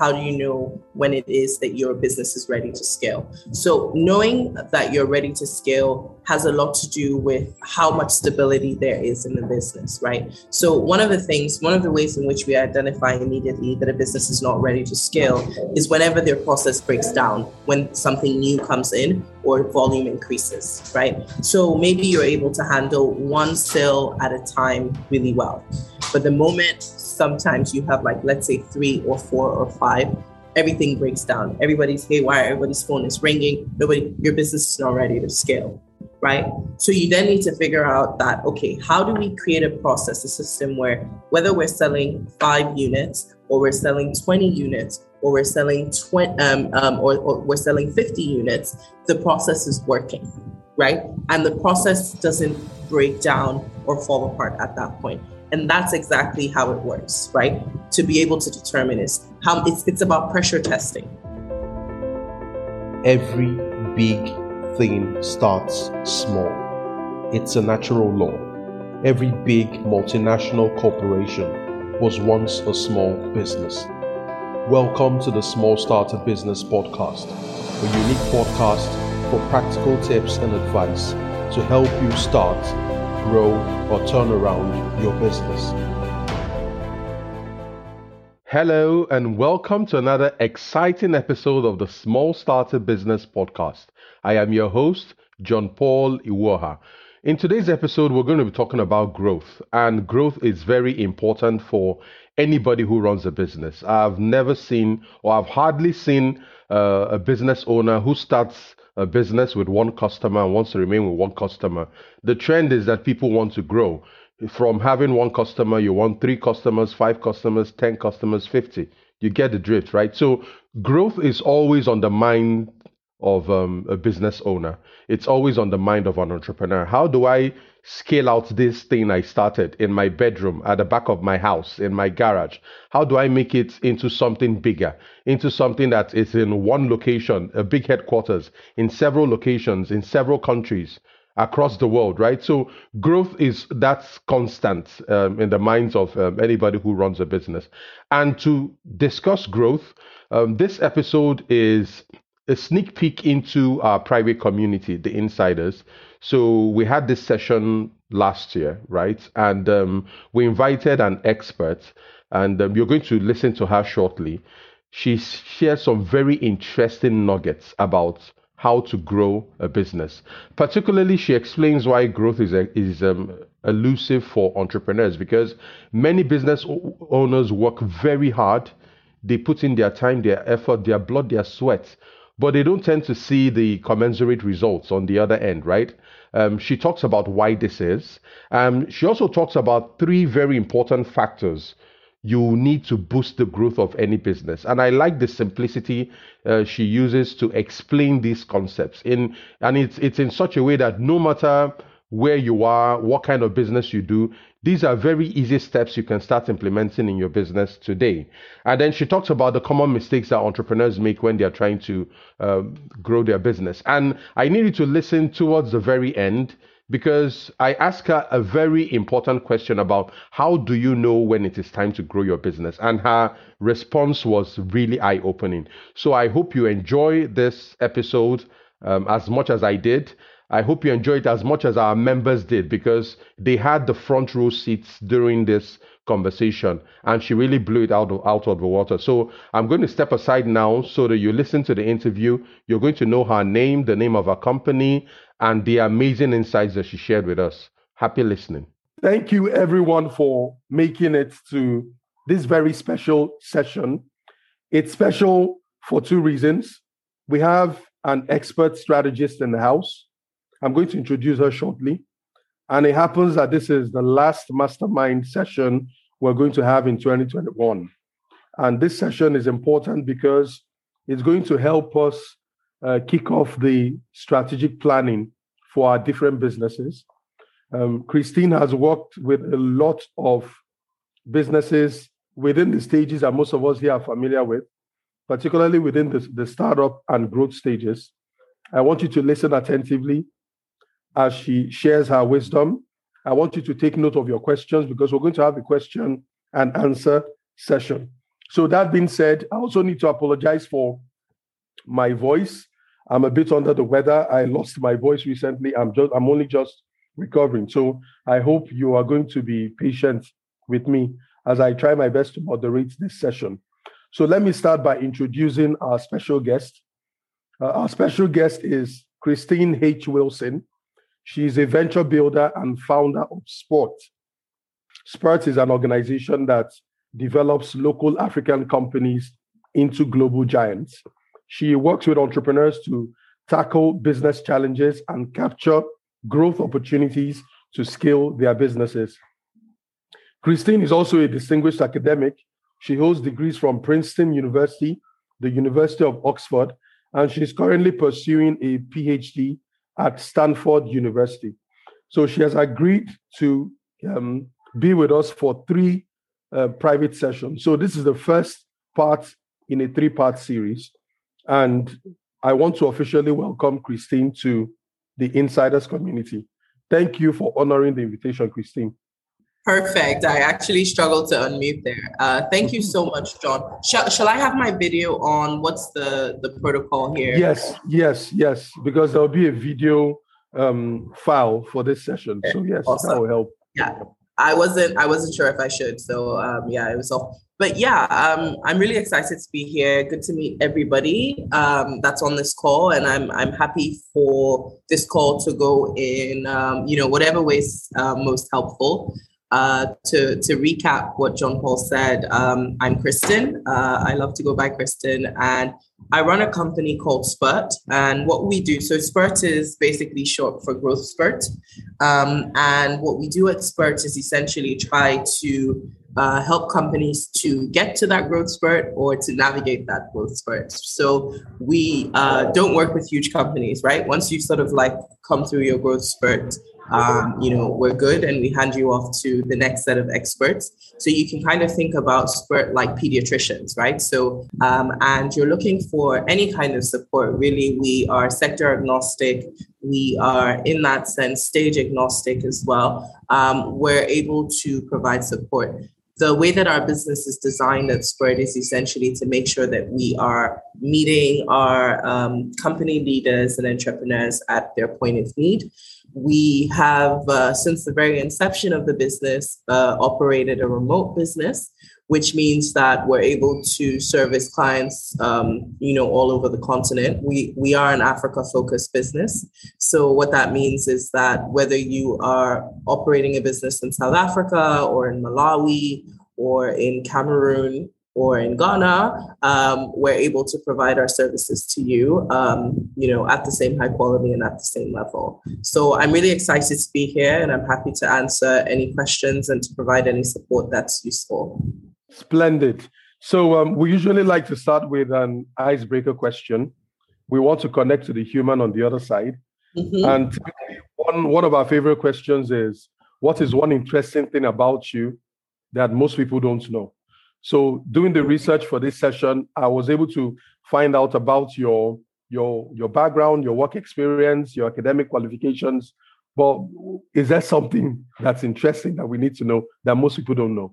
how do you know when it is that your business is ready to scale? So, knowing that you're ready to scale has a lot to do with how much stability there is in the business, right? So, one of the things, one of the ways in which we identify immediately that a business is not ready to scale is whenever their process breaks down, when something new comes in or volume increases, right? So, maybe you're able to handle one sale at a time really well. But the moment sometimes you have like let's say three or four or five everything breaks down. Everybody's haywire everybody's phone is ringing nobody your business is not ready to scale right? So you then need to figure out that okay how do we create a process a system where whether we're selling five units or we're selling 20 units or we're selling 20 um, um, or, or we're selling 50 units the process is working right? And the process doesn't break down or fall apart at that point and that's exactly how it works, right? To be able to determine is how it's it's about pressure testing. Every big thing starts small. It's a natural law. Every big multinational corporation was once a small business. Welcome to the Smallstarter Business Podcast, a unique podcast for practical tips and advice to help you start grow, or turn around your business. Hello, and welcome to another exciting episode of the Smallstarter Business Podcast. I am your host, John Paul Iwuoha. In today's episode, we're going to be talking about growth, and growth is very important for anybody who runs a business. I've never seen, or I've hardly seen, uh, a business owner who starts a business with one customer and wants to remain with one customer. The trend is that people want to grow. From having one customer, you want three customers, five customers, 10 customers, 50. You get the drift, right? So growth is always on the mind of um, a business owner. It's always on the mind of an entrepreneur. How do I scale out this thing I started in my bedroom, at the back of my house, in my garage? How do I make it into something bigger, into something that is in one location, a big headquarters, in several locations, in several countries? across the world, right? So growth is that's constant um, in the minds of um, anybody who runs a business. And to discuss growth, um, this episode is a sneak peek into our private community, the insiders. So we had this session last year, right? And um, we invited an expert, and um, you're going to listen to her shortly. She shared some very interesting nuggets about how to grow a business. Particularly, she explains why growth is is um, elusive for entrepreneurs because many business owners work very hard. They put in their time, their effort, their blood, their sweat but they don't tend to see the commensurate results on the other end, right? Um, she talks about why this is. Um, she also talks about three very important factors you need to boost the growth of any business. And I like the simplicity uh, she uses to explain these concepts. In and it's it's in such a way that no matter where you are, what kind of business you do, these are very easy steps you can start implementing in your business today. And then she talks about the common mistakes that entrepreneurs make when they're trying to uh, grow their business. And I needed to listen towards the very end because I asked her a very important question about how do you know when it is time to grow your business? And her response was really eye opening. So I hope you enjoy this episode um, as much as I did. I hope you enjoyed it as much as our members did because they had the front row seats during this conversation and she really blew it out of, out of the water. So I'm going to step aside now so that you listen to the interview. You're going to know her name, the name of her company, and the amazing insights that she shared with us. Happy listening. Thank you, everyone, for making it to this very special session. It's special for two reasons. We have an expert strategist in the house I'm going to introduce her shortly. And it happens that this is the last mastermind session we're going to have in 2021. And this session is important because it's going to help us uh, kick off the strategic planning for our different businesses. Um, Christine has worked with a lot of businesses within the stages that most of us here are familiar with, particularly within the, the startup and growth stages. I want you to listen attentively as she shares her wisdom. I want you to take note of your questions because we're going to have a question and answer session. So that being said, I also need to apologize for my voice. I'm a bit under the weather. I lost my voice recently. I'm just I'm only just recovering. So I hope you are going to be patient with me as I try my best to moderate this session. So let me start by introducing our special guest. Uh, our special guest is Christine H. Wilson. She's a venture builder and founder of Sport. Spurt is an organization that develops local African companies into global giants. She works with entrepreneurs to tackle business challenges and capture growth opportunities to scale their businesses. Christine is also a distinguished academic. She holds degrees from Princeton University, the University of Oxford, and she's currently pursuing a PhD at Stanford University. So she has agreed to um, be with us for three uh, private sessions. So this is the first part in a three part series. And I want to officially welcome Christine to the Insiders community. Thank you for honoring the invitation, Christine. Perfect. I actually struggled to unmute there. Uh, thank you so much, John. Shall, shall I have my video on? What's the, the protocol here? Yes, yes, yes, because there'll be a video um, file for this session. So, yes, awesome. that will help. Yeah. I wasn't I wasn't sure if I should. So um, yeah, it was all. But yeah, um, I'm really excited to be here. Good to meet everybody um, that's on this call, and I'm I'm happy for this call to go in um, you know whatever ways uh, most helpful. Uh, to to recap what John Paul said, um, I'm Kristin. Uh, I love to go by Kristin, and I run a company called Spurt, and what we do, so Spurt is basically short for growth spurt. Um, and what we do at Spurt is essentially try to uh, help companies to get to that growth spurt or to navigate that growth spurt. So we uh, don't work with huge companies, right? Once you sort of like come through your growth spurt, um, you know, we're good and we hand you off to the next set of experts. So you can kind of think about Spurt like pediatricians, right? So, um, and you're looking for any kind of support. Really, we are sector agnostic. We are, in that sense, stage agnostic as well. Um, we're able to provide support the way that our business is designed at Spurt is essentially to make sure that we are meeting our um, company leaders and entrepreneurs at their point of need. We have, uh, since the very inception of the business, uh, operated a remote business, which means that we're able to service clients, um, you know, all over the continent. We we are an Africa-focused business, so what that means is that whether you are operating a business in South Africa or in Malawi or in Cameroon or in Ghana, um, we're able to provide our services to you, um, you know, at the same high quality and at the same level. So I'm really excited to be here, and I'm happy to answer any questions and to provide any support that's useful. Splendid. So um, we usually like to start with an icebreaker question. We want to connect to the human on the other side, mm-hmm. and one one of our favorite questions is, "What is one interesting thing about you that most people don't know?" So doing the research for this session, I was able to find out about your your your background, your work experience, your academic qualifications. But is there something that's interesting that we need to know that most people don't know?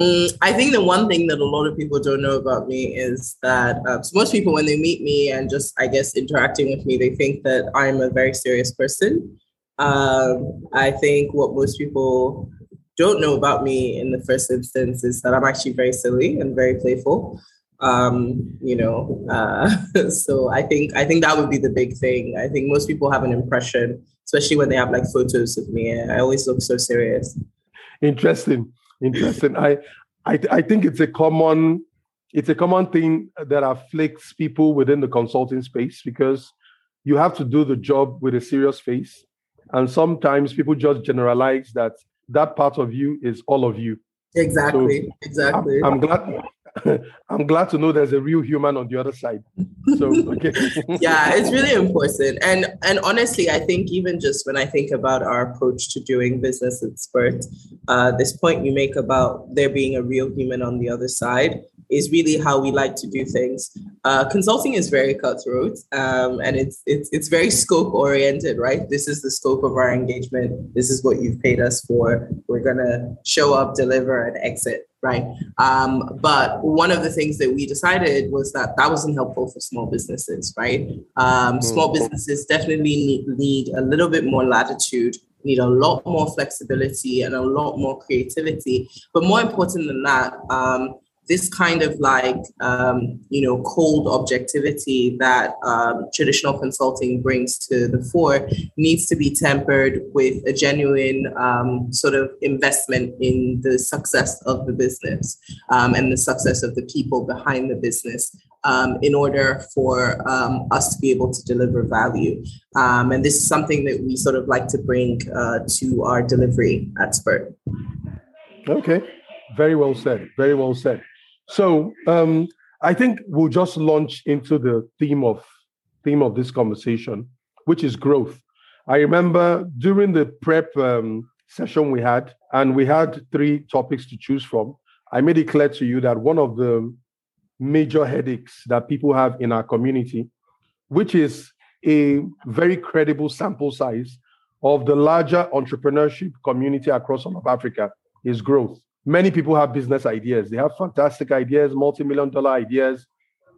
Mm, I think the one thing that a lot of people don't know about me is that uh, so most people, when they meet me and just, I guess, interacting with me, they think that I'm a very serious person. Um, I think what most people don't know about me in the first instance is that I'm actually very silly and very playful. Um, you know, uh, so I think I think that would be the big thing. I think most people have an impression, especially when they have like photos of me. I always look so serious. Interesting, interesting. I, I, I think it's a common, it's a common thing that afflicts people within the consulting space because you have to do the job with a serious face, and sometimes people just generalize that that part of you is all of you. Exactly. So exactly. I'm, I'm, glad. I'm glad to know there's a real human on the other side. So okay. yeah, it's really important. And and honestly, I think even just when I think about our approach to doing business at Spurt, uh, this point you make about there being a real human on the other side is really how we like to do things. Uh, consulting is very cutthroat, um, and it's it's it's very scope oriented, right? This is the scope of our engagement. This is what you've paid us for. We're gonna show up, deliver, and exit. right? Um, but one of the things that we decided was that that wasn't helpful for small businesses, right? Um, small mm-hmm. businesses definitely need, need a little bit more latitude need a lot more flexibility and a lot more creativity. But more important than that, um, this kind of like um, you know cold objectivity that um, traditional consulting brings to the fore needs to be tempered with a genuine um, sort of investment in the success of the business um, and the success of the people behind the business um, in order for um, us to be able to deliver value. And this is something that we sort of like to bring uh, to our delivery spurt okay. Very well said. Very well said so um, I think we'll just launch into the theme of theme of this conversation, which is growth. I remember during the prep um, session we had, and we had three topics to choose from. I made it clear to you that one of the major headaches that people have in our community, which is a very credible sample size of the larger entrepreneurship community across all of Africa, is growth many people have business ideas. They have fantastic ideas, multi-million dollar ideas.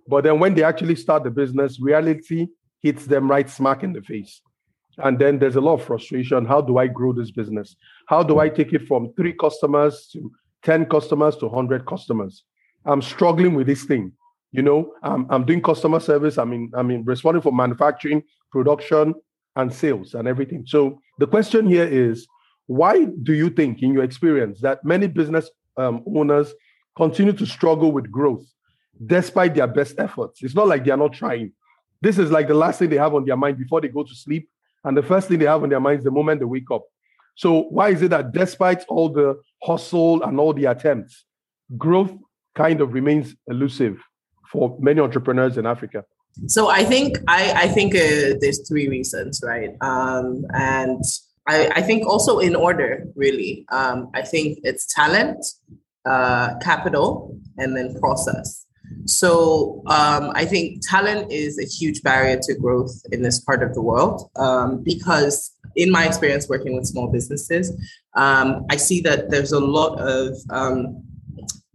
But then when they actually start the business, reality hits them right smack in the face. And then there's a lot of frustration. How do I grow this business? How do I take it from three customers to 10 customers to 100 customers? I'm struggling with this thing. You know, I'm, I'm doing customer service. I mean, I mean, responding for manufacturing, production, and sales and everything. So the question here is why do you think, in your experience, that many business um, owners continue to struggle with growth despite their best efforts? It's not like they are not trying. This is like the last thing they have on their mind before they go to sleep, and the first thing they have on their mind is the moment they wake up. So, why is it that despite all the hustle and all the attempts, growth kind of remains elusive for many entrepreneurs in Africa? So I think I, I think uh, there's three reasons, right? Um, and I, I think also in order, really. Um, I think it's talent, uh, capital, and then process. So um, I think talent is a huge barrier to growth in this part of the world um, because, in my experience working with small businesses, um, I see that there's a lot of um,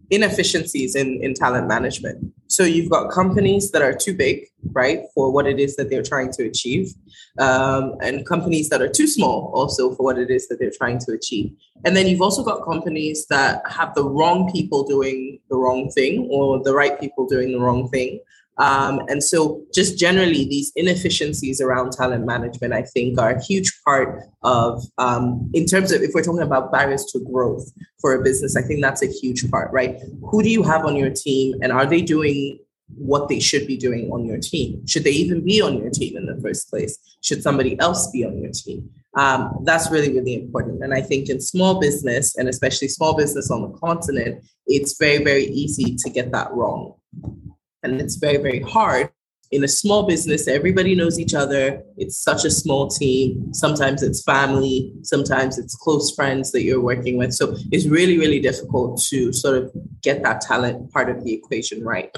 inefficiencies in, in talent management. So you've got companies that are too big, right, for what it is that they're trying to achieve, um, and companies that are too small also for what it is that they're trying to achieve. And then you've also got companies that have the wrong people doing the wrong thing or the right people doing the wrong thing. Um, and so, just generally, these inefficiencies around talent management, I think, are a huge part of, um, in terms of if we're talking about barriers to growth for a business, I think that's a huge part, right? Who do you have on your team, and are they doing what they should be doing on your team? Should they even be on your team in the first place? Should somebody else be on your team? Um, that's really, really important. And I think in small business, and especially small business on the continent, it's very, very easy to get that wrong and it's very very hard. In a small business everybody knows each other. It's such a small team. Sometimes it's family. Sometimes it's close friends that you're working with. So it's really really difficult to sort of get that talent part of the equation right.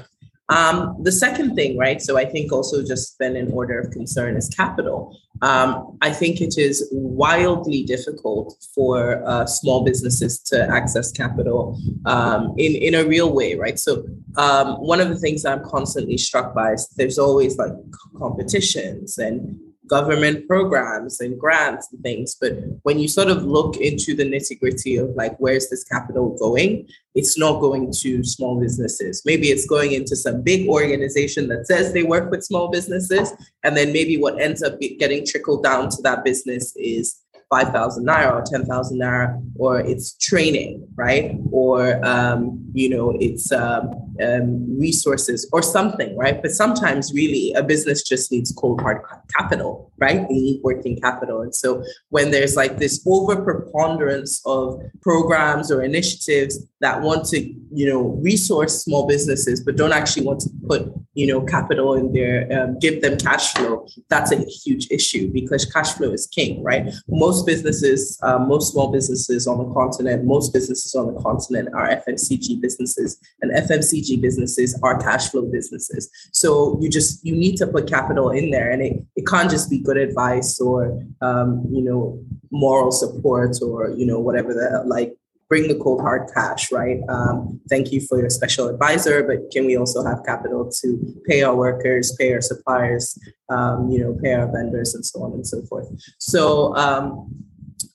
Um, the second thing, right? So I think also just then in order of concern is capital. Um, I think it is wildly difficult for uh, small businesses to access capital um, in in a real way, right? So um, one of the things I'm constantly struck by is there's always like competitions and government programs and grants and things. But when you sort of look into the nitty gritty of like, where's this capital going? It's not going to small businesses. Maybe it's going into some big organization that says they work with small businesses. And then maybe what ends up getting trickled down to that business is 5,000 naira or 10,000 naira, or it's training, right? Or, um, you know, it's um, um, resources or something, right? But sometimes, really, a business just needs cold hard capital, right? They need working capital. And so, when there's like this over preponderance of programs or initiatives that want to, you know, resource small businesses, but don't actually want to put, you know, capital in there, um, give them cash flow, that's a huge issue because cash flow is king, right? Most businesses, uh, most small businesses on the continent, most businesses on the continent are FMCG businesses, and FMCG businesses are cash flow businesses. So you just you need to put capital in there, and it, it can't just be good advice or um, you know moral support or you know whatever the like bring the cold hard cash, right? Um, thank you for your special advisor, but can we also have capital to pay our workers, pay our suppliers, um, you know, pay our vendors, and so on and so forth. So um,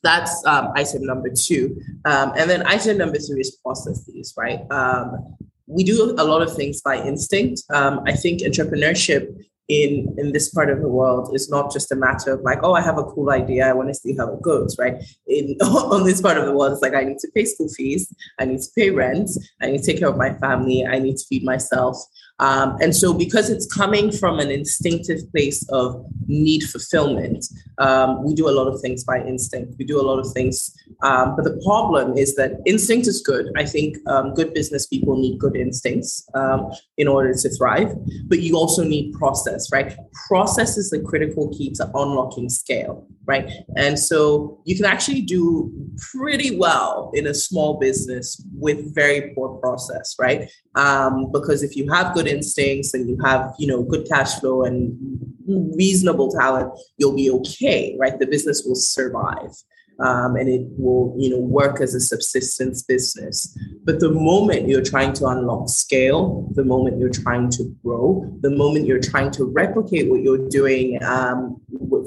that's um, item number two. Um, and then item number three is processes, right? We do a lot of things by instinct. Um, I think entrepreneurship in in this part of the world is not just a matter of like oh i have a cool idea i want to see how it goes right in on this part of the world it's like i need to pay school fees i need to pay rent i need to take care of my family i need to feed myself um, and so, because it's coming from an instinctive place of need fulfillment, um, we do a lot of things by instinct. We do a lot of things. Um, but the problem is that instinct is good. I think um, good business people need good instincts um, in order to thrive. But you also need process, right? Process is the critical key to unlocking scale, right? And so, you can actually do pretty well in a small business with very poor process, right? Um, because if you have good instincts and you have you know good cash flow and reasonable talent you'll be okay right the business will survive um, and it will you know work as a subsistence business. But the moment you're trying to unlock scale the moment you're trying to grow the moment you're trying to replicate what you're doing um,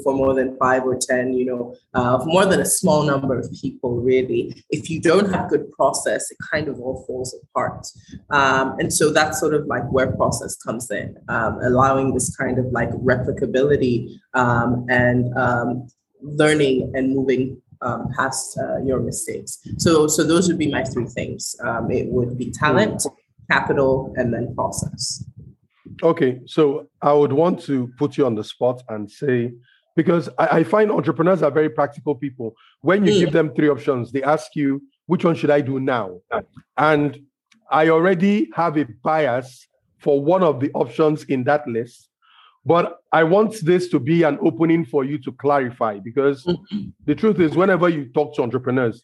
for more than five or ten you know uh, more than a small number of people really if you don't have good process it kind of all falls apart. Um, and so that's sort of like where process comes in um, allowing this kind of like replicability um, and um, learning and moving um, past uh, your mistakes. So, so those would be my three things. Um, it would be talent, capital, and then process. Okay, so I would want to put you on the spot and say, because I, I find entrepreneurs are very practical people. When you mm. give them three options, they ask you, which one should I do now? And I already have a bias for one of the options in that list. But I want this to be an opening for you to clarify because mm-hmm. the truth is, whenever you talk to entrepreneurs,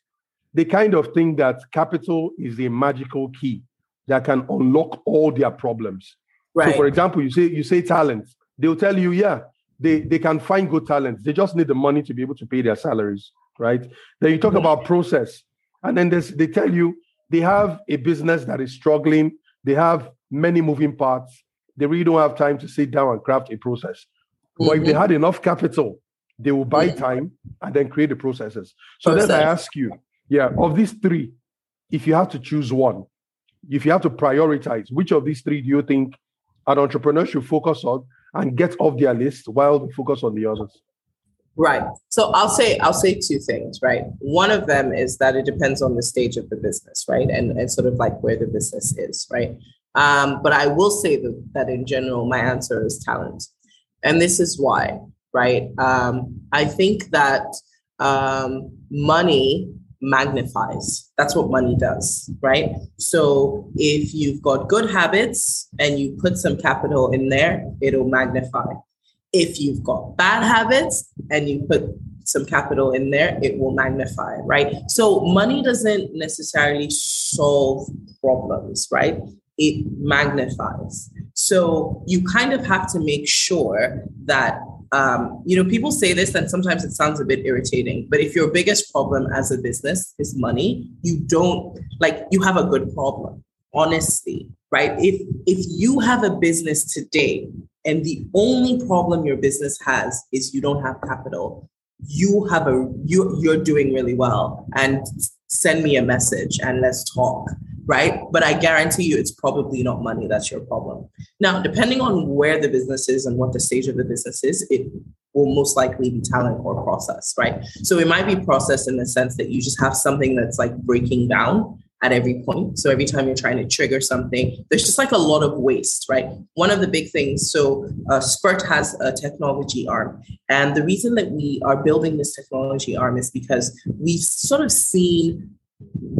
they kind of think that capital is a magical key that can unlock all their problems. Right. So, for example, you say you say talent, they'll tell you, yeah, they, they can find good talent. They just need the money to be able to pay their salaries, right? Then you talk mm-hmm. about process, and then they tell you they have a business that is struggling. They have many moving parts they really don't have time to sit down and craft a process. Mm-hmm. But if they mm-hmm. had enough capital, they will buy time and then create the processes. So Process. then I ask you, yeah, of these three, if you have to choose one, if you have to prioritize, which of these three do you think an entrepreneur should focus on and get off their list while they focus on the others? Right. So I'll say I'll say two things, right? One of them is that it depends on the stage of the business, right? And and sort of like where the business is, right? Um, but I will say that, that in general, my answer is talent. And this is why, right? Um, I think that um, money magnifies. That's what money does, right? So if you've got good habits and you put some capital in there, it'll magnify. If you've got bad habits and you put some capital in there, it will magnify, right? So money doesn't necessarily solve problems, right? It magnifies. So you kind of have to make sure that, um, you know, people say this and sometimes it sounds a bit irritating, but if your biggest problem as a business is money, you don't, like, you have a good problem, honestly, right? If, if you have a business today and the only problem your business has is you don't have capital, you have a, you, you're doing really well and send me a message and let's talk right? But I guarantee you it's probably not money that's your problem. Now, depending on where the business is and what the stage of the business is, it will most likely be talent or process, right? So it might be process in the sense that you just have something that's like breaking down at every point. So every time you're trying to trigger something, there's just like a lot of waste, right? One of the big things, so uh, Spurt has a technology arm. And the reason that we are building this technology arm is because we've sort of seen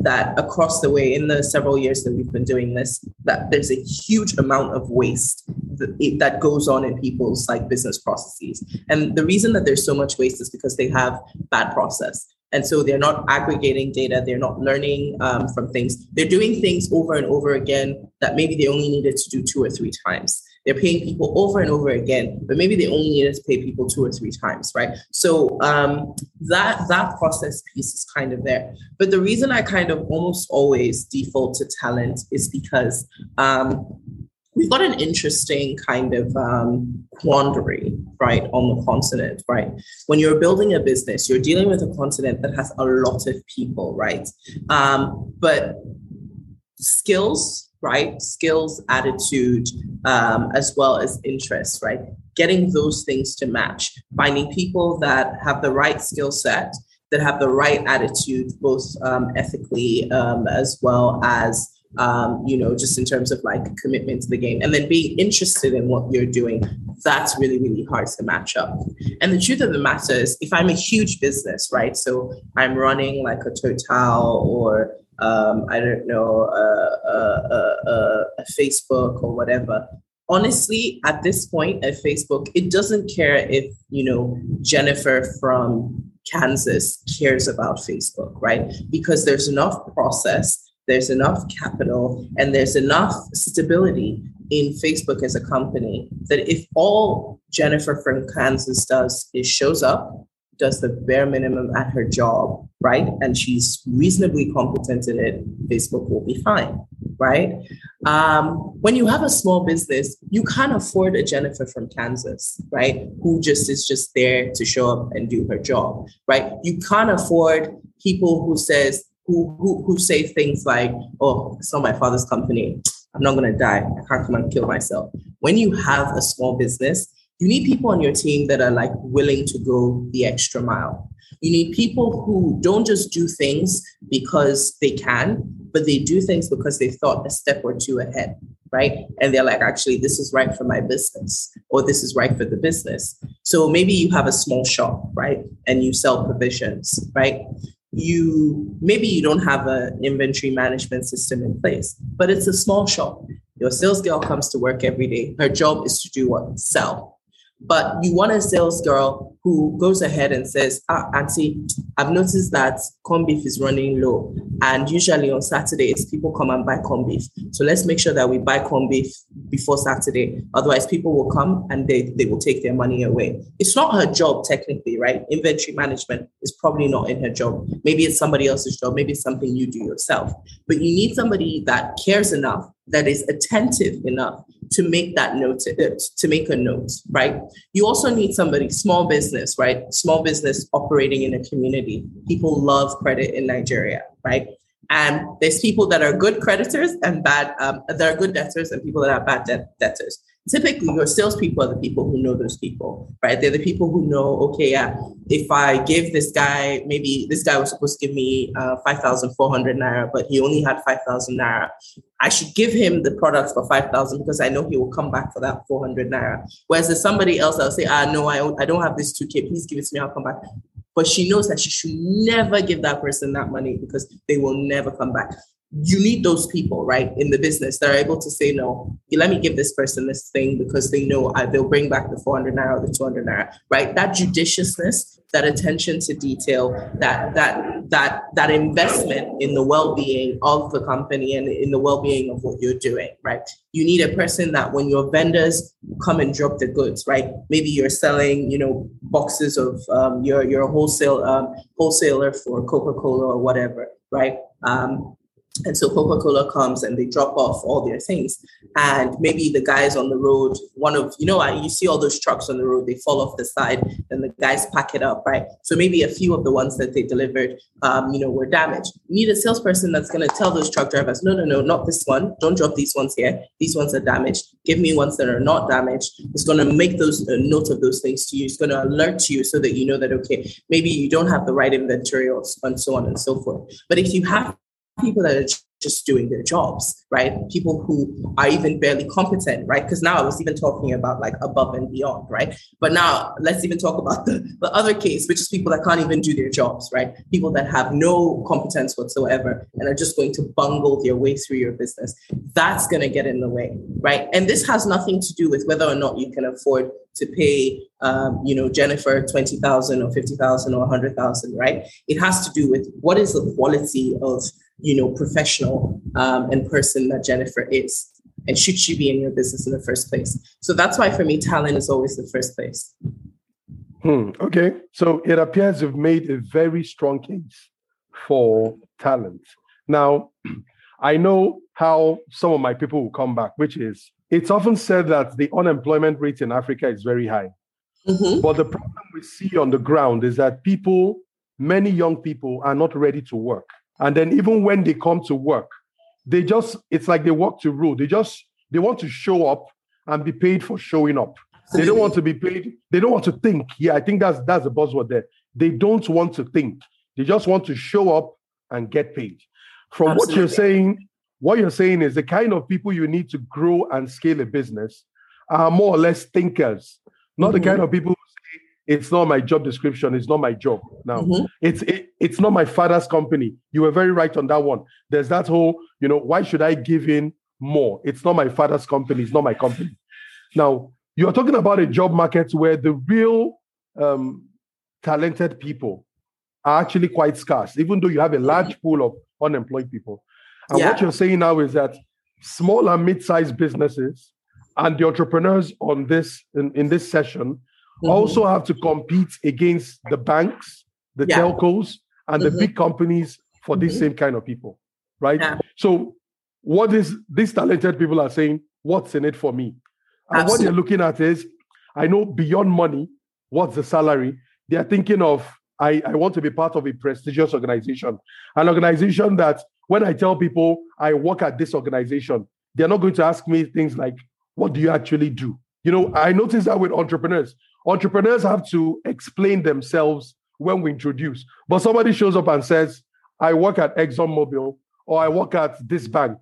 that across the way in the several years that we've been doing this that there's a huge amount of waste that, that goes on in people's like business processes. And the reason that there's so much waste is because they have bad process. And so they're not aggregating data they're not learning um, from things. They're doing things over and over again that maybe they only needed to do two or three times They're paying people over and over again, but maybe they only needed to pay people two or three times, right? So um, that that process piece is kind of there. But the reason I kind of almost always default to talent is because um, we've got an interesting kind of um, quandary, right, on the continent, right? When you're building a business, you're dealing with a continent that has a lot of people, right? Um, but skills, right? Skills, attitude, um, as well as interests, right? Getting those things to match, finding people that have the right skill set, that have the right attitude, both um, ethically um, as well as um, you know, just in terms of like commitment to the game and then being interested in what you're doing, that's really, really hard to match up. And the truth of the matter is, if I'm a huge business, right? So I'm running like a Total or um, I don't know, uh, uh, uh, a Facebook or whatever. Honestly, at this point at Facebook, it doesn't care if, you know, Jennifer from Kansas cares about Facebook, right? Because there's enough process there's enough capital and there's enough stability in Facebook as a company that if all Jennifer from Kansas does is shows up, does the bare minimum at her job, right? And she's reasonably competent in it, Facebook will be fine, right? Um, when you have a small business, you can't afford a Jennifer from Kansas, right? Who just is just there to show up and do her job, right? You can't afford people who says, who, who, who say things like, oh, it's not my father's company. I'm not to die. I can't come and kill myself. When you have a small business, you need people on your team that are like willing to go the extra mile. You need people who don't just do things because they can, but they do things because they thought a step or two ahead, right? And they're like, actually, this is right for my business, or this is right for the business. So maybe you have a small shop, right? And you sell provisions, right? you maybe you don't have an inventory management system in place, but it's a small shop. Your sales girl comes to work every day. Her job is to do what? Sell. But you want a sales girl who goes ahead and says, ah, Auntie, I've noticed that corn beef is running low. And usually on Saturdays, people come and buy corn beef. So let's make sure that we buy corn beef before Saturday. Otherwise, people will come and they, they will take their money away. It's not her job, technically, right? Inventory management is probably not in her job. Maybe it's somebody else's job. Maybe it's something you do yourself. But you need somebody that cares enough, that is attentive enough to make that note, uh, to make a note, right? You also need somebody, small business, right? Small business operating in a community. People love credit in Nigeria, right? And there's people that are good creditors and bad, um, there are good debtors and people that are bad de- debtors typically your salespeople are the people who know those people, right? They're the people who know, okay, if I give this guy, maybe this guy was supposed to give me uh, 5,400 Naira, but he only had 5,000 Naira. I should give him the product for 5,000 because I know he will come back for that 400 Naira. Whereas there's somebody else that'll say, ah, no, I, I don't have this 2K, please give it to me, I'll come back. But she knows that she should never give that person that money because they will never come back you need those people, right, in the business that are able to say, no, let me give this person this thing because they know I, they'll bring back the 400 naira or the 200 naira, right? That judiciousness, that attention to detail, that that that that investment in the well-being of the company and in the well-being of what you're doing, right? You need a person that when your vendors come and drop the goods, right? Maybe you're selling, you know, boxes of um, you're you're a wholesale um, wholesaler for Coca-Cola or whatever, right? Um, and so Coca Cola comes and they drop off all their things. And maybe the guys on the road, one of, you know, you see all those trucks on the road, they fall off the side and the guys pack it up, right? So maybe a few of the ones that they delivered, um, you know, were damaged. You need a salesperson that's going to tell those truck drivers, no, no, no, not this one. Don't drop these ones here. These ones are damaged. Give me ones that are not damaged. It's going to make those uh, note of those things to you. It's going to alert you so that you know that, okay, maybe you don't have the right inventory and so on and so forth. But if you have people that are just doing their jobs, right? People who are even barely competent, right? Because now I was even talking about like above and beyond, right? But now let's even talk about the, the other case, which is people that can't even do their jobs, right? People that have no competence whatsoever and are just going to bungle their way through your business. That's going to get in the way, right? And this has nothing to do with whether or not you can afford to pay, um, you know, Jennifer 20,000 or 50,000 or 100,000, right? It has to do with what is the quality of you know, professional um, and person that Jennifer is. And should she be in your business in the first place? So that's why for me, talent is always the first place. Hmm, okay. So it appears you've made a very strong case for talent. Now, I know how some of my people will come back, which is it's often said that the unemployment rate in Africa is very high. Mm-hmm. But the problem we see on the ground is that people, many young people, are not ready to work. And then even when they come to work, they just, it's like they walk to rule. They just, they want to show up and be paid for showing up. They don't want to be paid. They don't want to think. Yeah, I think that's that's the buzzword there. They don't want to think. They just want to show up and get paid. From Absolutely. what you're saying, what you're saying is the kind of people you need to grow and scale a business are more or less thinkers, not mm-hmm. the kind of people it's not my job description, it's not my job. Now, mm-hmm. it's it, it's not my father's company. You were very right on that one. There's that whole, you know, why should I give in more? It's not my father's company, it's not my company. Now, you're talking about a job market where the real um, talented people are actually quite scarce, even though you have a large pool of unemployed people. And yeah. what you're saying now is that small and mid-sized businesses and the entrepreneurs on this in, in this session mm-hmm. also have to compete against the banks, the yeah. telcos, and mm-hmm. the big companies for mm-hmm. these same kind of people. Right? Yeah. So what is these talented people are saying, what's in it for me? And Absolutely. what they're looking at is, I know beyond money, what's the salary? They're thinking of, I, I want to be part of a prestigious organization, an organization that when I tell people I work at this organization, they're not going to ask me things like, what do you actually do? You know, I notice that with entrepreneurs. Entrepreneurs have to explain themselves when we introduce. But somebody shows up and says, I work at ExxonMobil or I work at this bank.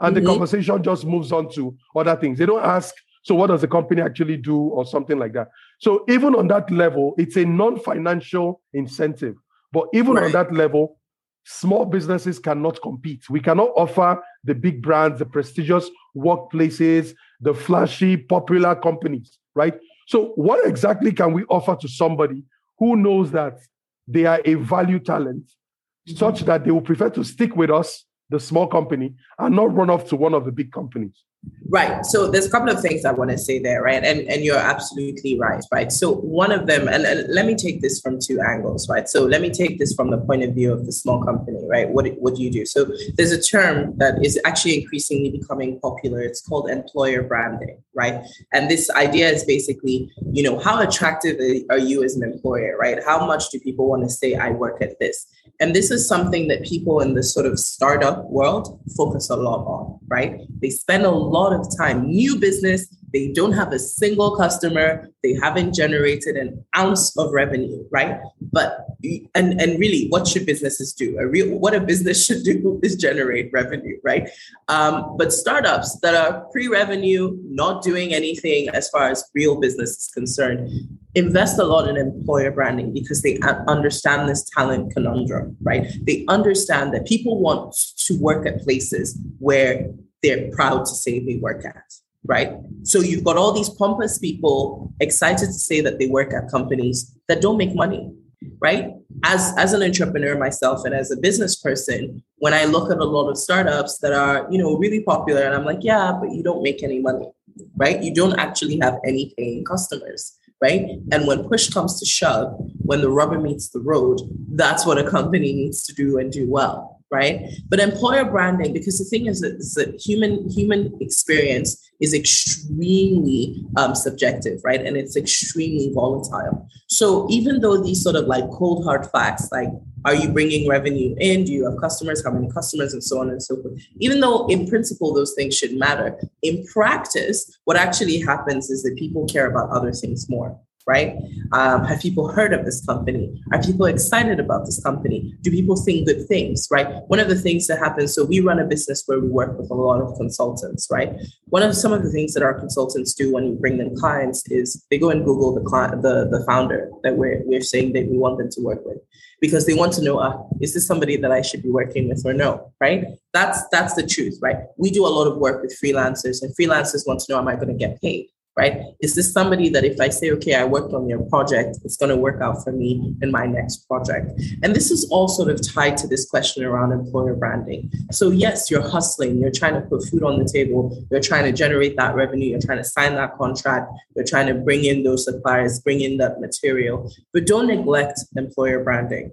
And mm-hmm. the conversation just moves on to other things. They don't ask, so, what does the company actually do, or something like that? So, even on that level, it's a non financial incentive. But even right. on that level, small businesses cannot compete. We cannot offer the big brands, the prestigious workplaces, the flashy, popular companies, right? So, what exactly can we offer to somebody who knows that they are a value talent, mm-hmm. such that they will prefer to stick with us, the small company, and not run off to one of the big companies? Right. So there's a couple of things I want to say there, right? And and you're absolutely right, right? So one of them, and, and, let me take this from two angles, right? So let me take this from the point of view of the small company, right? What what do you do? So there's a term that is actually increasingly becoming popular. It's called employer branding, right? And this idea is basically, you know, how attractive are you as an employer, right? How much do people want to say I work at this? And this is something that people in the sort of startup world focus a lot on, right? They spend a lot of time, new business, they don't have a single customer, they haven't generated an ounce of revenue, right? But and and really, what should businesses do? A real what a business should do is generate revenue, right? Um, but startups that are pre-revenue, not doing anything as far as real business is concerned, invest a lot in employer branding because they understand this talent conundrum, right? They understand that people want to work at places where they're proud to say they work at right? So you've got all these pompous people excited to say that they work at companies that don't make money, right? As as an entrepreneur myself and as a business person, when I look at a lot of startups that are, you know, really popular and I'm like, yeah, but you don't make any money, right? You don't actually have any paying customers. Right. And when push comes to shove, when the rubber meets the road, that's what a company needs to do and do well right? But employer branding, because the thing is that, is that human human experience is extremely um, subjective, right? And it's extremely volatile. So even though these sort of like cold hard facts, like are you bringing revenue in? Do you have customers? How many customers? And so on and so forth. Even though in principle those things should matter, in practice, what actually happens is that people care about other things more right? Um, have people heard of this company? Are people excited about this company? Do people think good things, right? One of the things that happens, so we run a business where we work with a lot of consultants, right? One of some of the things that our consultants do when we bring them clients is they go and Google the client, the, the founder that we're, we're saying that we want them to work with because they want to know, uh, is this somebody that I should be working with or no, right? That's, that's the truth, right? We do a lot of work with freelancers and freelancers want to know, am I going to get paid? Right? Is this somebody that if I say, okay, I worked on your project, it's going to work out for me in my next project? And this is all sort of tied to this question around employer branding. So, yes, you're hustling, you're trying to put food on the table, you're trying to generate that revenue, you're trying to sign that contract, you're trying to bring in those suppliers, bring in that material, but don't neglect employer branding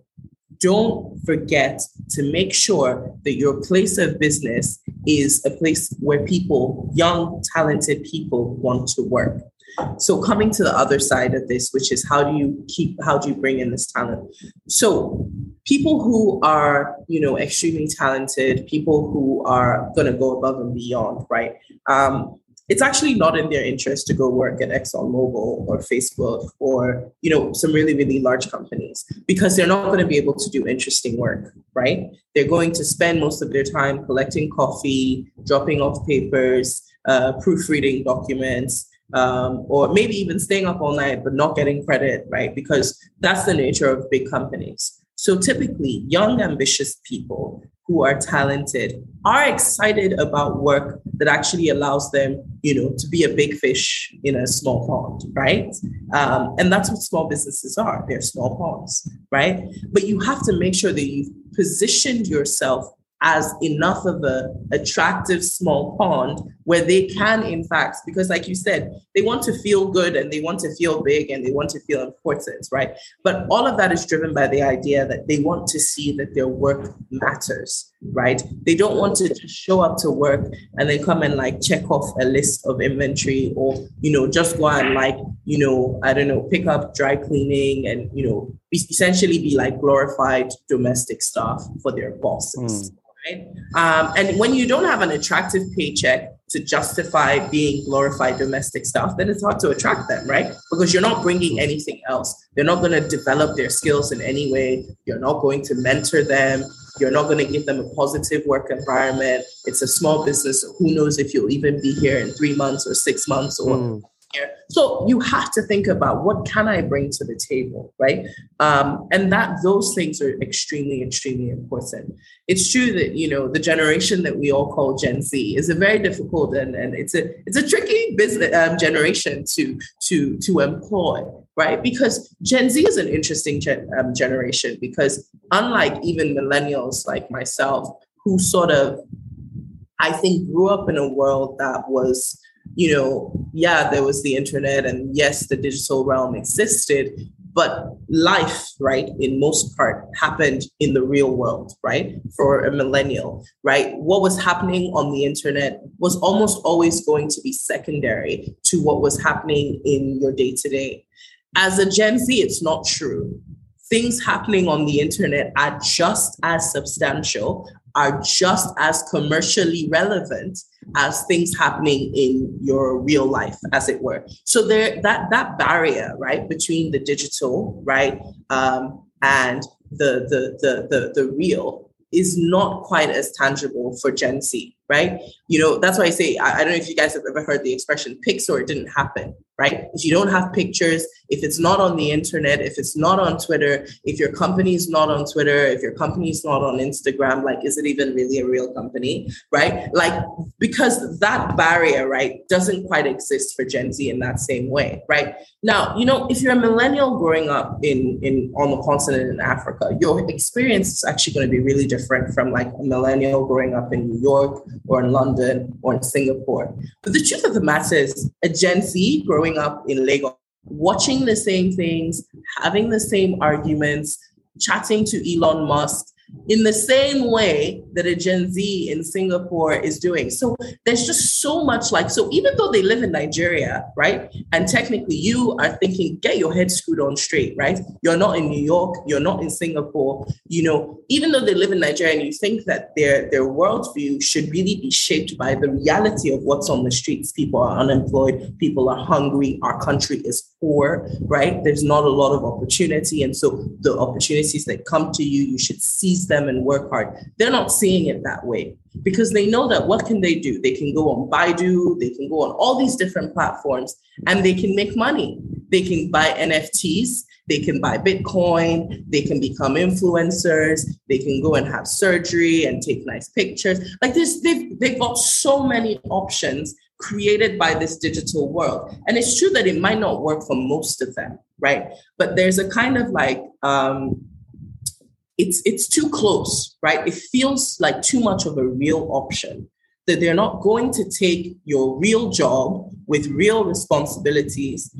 don't forget to make sure that your place of business is a place where people, young, talented people, want to work. So coming to the other side of this, which is how do you keep, how do you bring in this talent? So people who are, you know, extremely talented, people who are going to go above and beyond, right? Um, it's actually not in their interest to go work at ExxonMobil or Facebook or you know some really really large companies because they're not going to be able to do interesting work, right? They're going to spend most of their time collecting coffee, dropping off papers, uh, proofreading documents. Um, or maybe even staying up all night but not getting credit, right? Because that's the nature of big companies. So typically, young, ambitious people who are talented are excited about work that actually allows them, you know, to be a big fish in a small pond, right? Um, and that's what small businesses are. They're small ponds, right? But you have to make sure that you've positioned yourself as enough of a attractive small pond where they can in fact because like you said they want to feel good and they want to feel big and they want to feel important right? But all of that is driven by the idea that they want to see that their work matters right? They don't want to just show up to work and then come and like check off a list of inventory or you know just go and like you know i don't know pick up dry cleaning and you know essentially be like glorified domestic staff for their bosses mm right? Um, and when you don't have an attractive paycheck to justify being glorified domestic stuff, then it's hard to attract them, right? Because you're not bringing anything else. They're not going to develop their skills in any way. You're not going to mentor them. You're not going to give them a positive work environment. It's a small business. Who knows if you'll even be here in three months or six months or mm here. So you have to think about what can I bring to the table, right? Um, and that those things are extremely, extremely important. It's true that you know the generation that we all call Gen Z is a very difficult and, and it's a it's a tricky business um, generation to to to employ, right? Because Gen Z is an interesting gen, um, generation because unlike even millennials like myself, who sort of I think grew up in a world that was you know, yeah, there was the internet and yes, the digital realm existed, but life, right, in most part happened in the real world, right? For a millennial, right? What was happening on the internet was almost always going to be secondary to what was happening in your day to day. As a Gen Z, it's not true. Things happening on the internet are just as substantial, are just as commercially relevant as things happening in your real life, as it were. So there, that that barrier, right, between the digital, right, um, and the, the the the the real is not quite as tangible for Gen Z, right? You know, that's why I say I, I don't know if you guys have ever heard the expression "pics or it didn't happen," right? If you don't have pictures, if it's not on the internet, if it's not on Twitter, if your company is not on Twitter, if your company is not on Instagram, like, is it even really a real company, right? Like, because that barrier, right, doesn't quite exist for Gen Z in that same way, right? Now, you know, if you're a millennial growing up in, in on the continent in Africa, your experience is actually going to be really different from like a millennial growing up in New York or in London or in Singapore. But the truth of the matter is, a Gen Z growing up in Lagos, watching the same things, having the same arguments, chatting to Elon Musk, in the same way that a Gen Z in Singapore is doing. So there's just so much like, so even though they live in Nigeria, right? And technically you are thinking, get your head screwed on straight, right? You're not in New York, you're not in Singapore, you know, even though they live in Nigeria and you think that their, their worldview should really be shaped by the reality of what's on the streets. People are unemployed, people are hungry, our country is poor, right? There's not a lot of opportunity. And so the opportunities that come to you, you should seize them and work hard. They're not seeing it that way because they know that what can they do? They can go on Baidu, they can go on all these different platforms and they can make money. They can buy NFTs, they can buy Bitcoin, they can become influencers, they can go and have surgery and take nice pictures. Like this, they've, they've got so many options created by this digital world. And it's true that it might not work for most of them, right? But there's a kind of like um, it's it's too close, right? It feels like too much of a real option that they're not going to take your real job with real responsibilities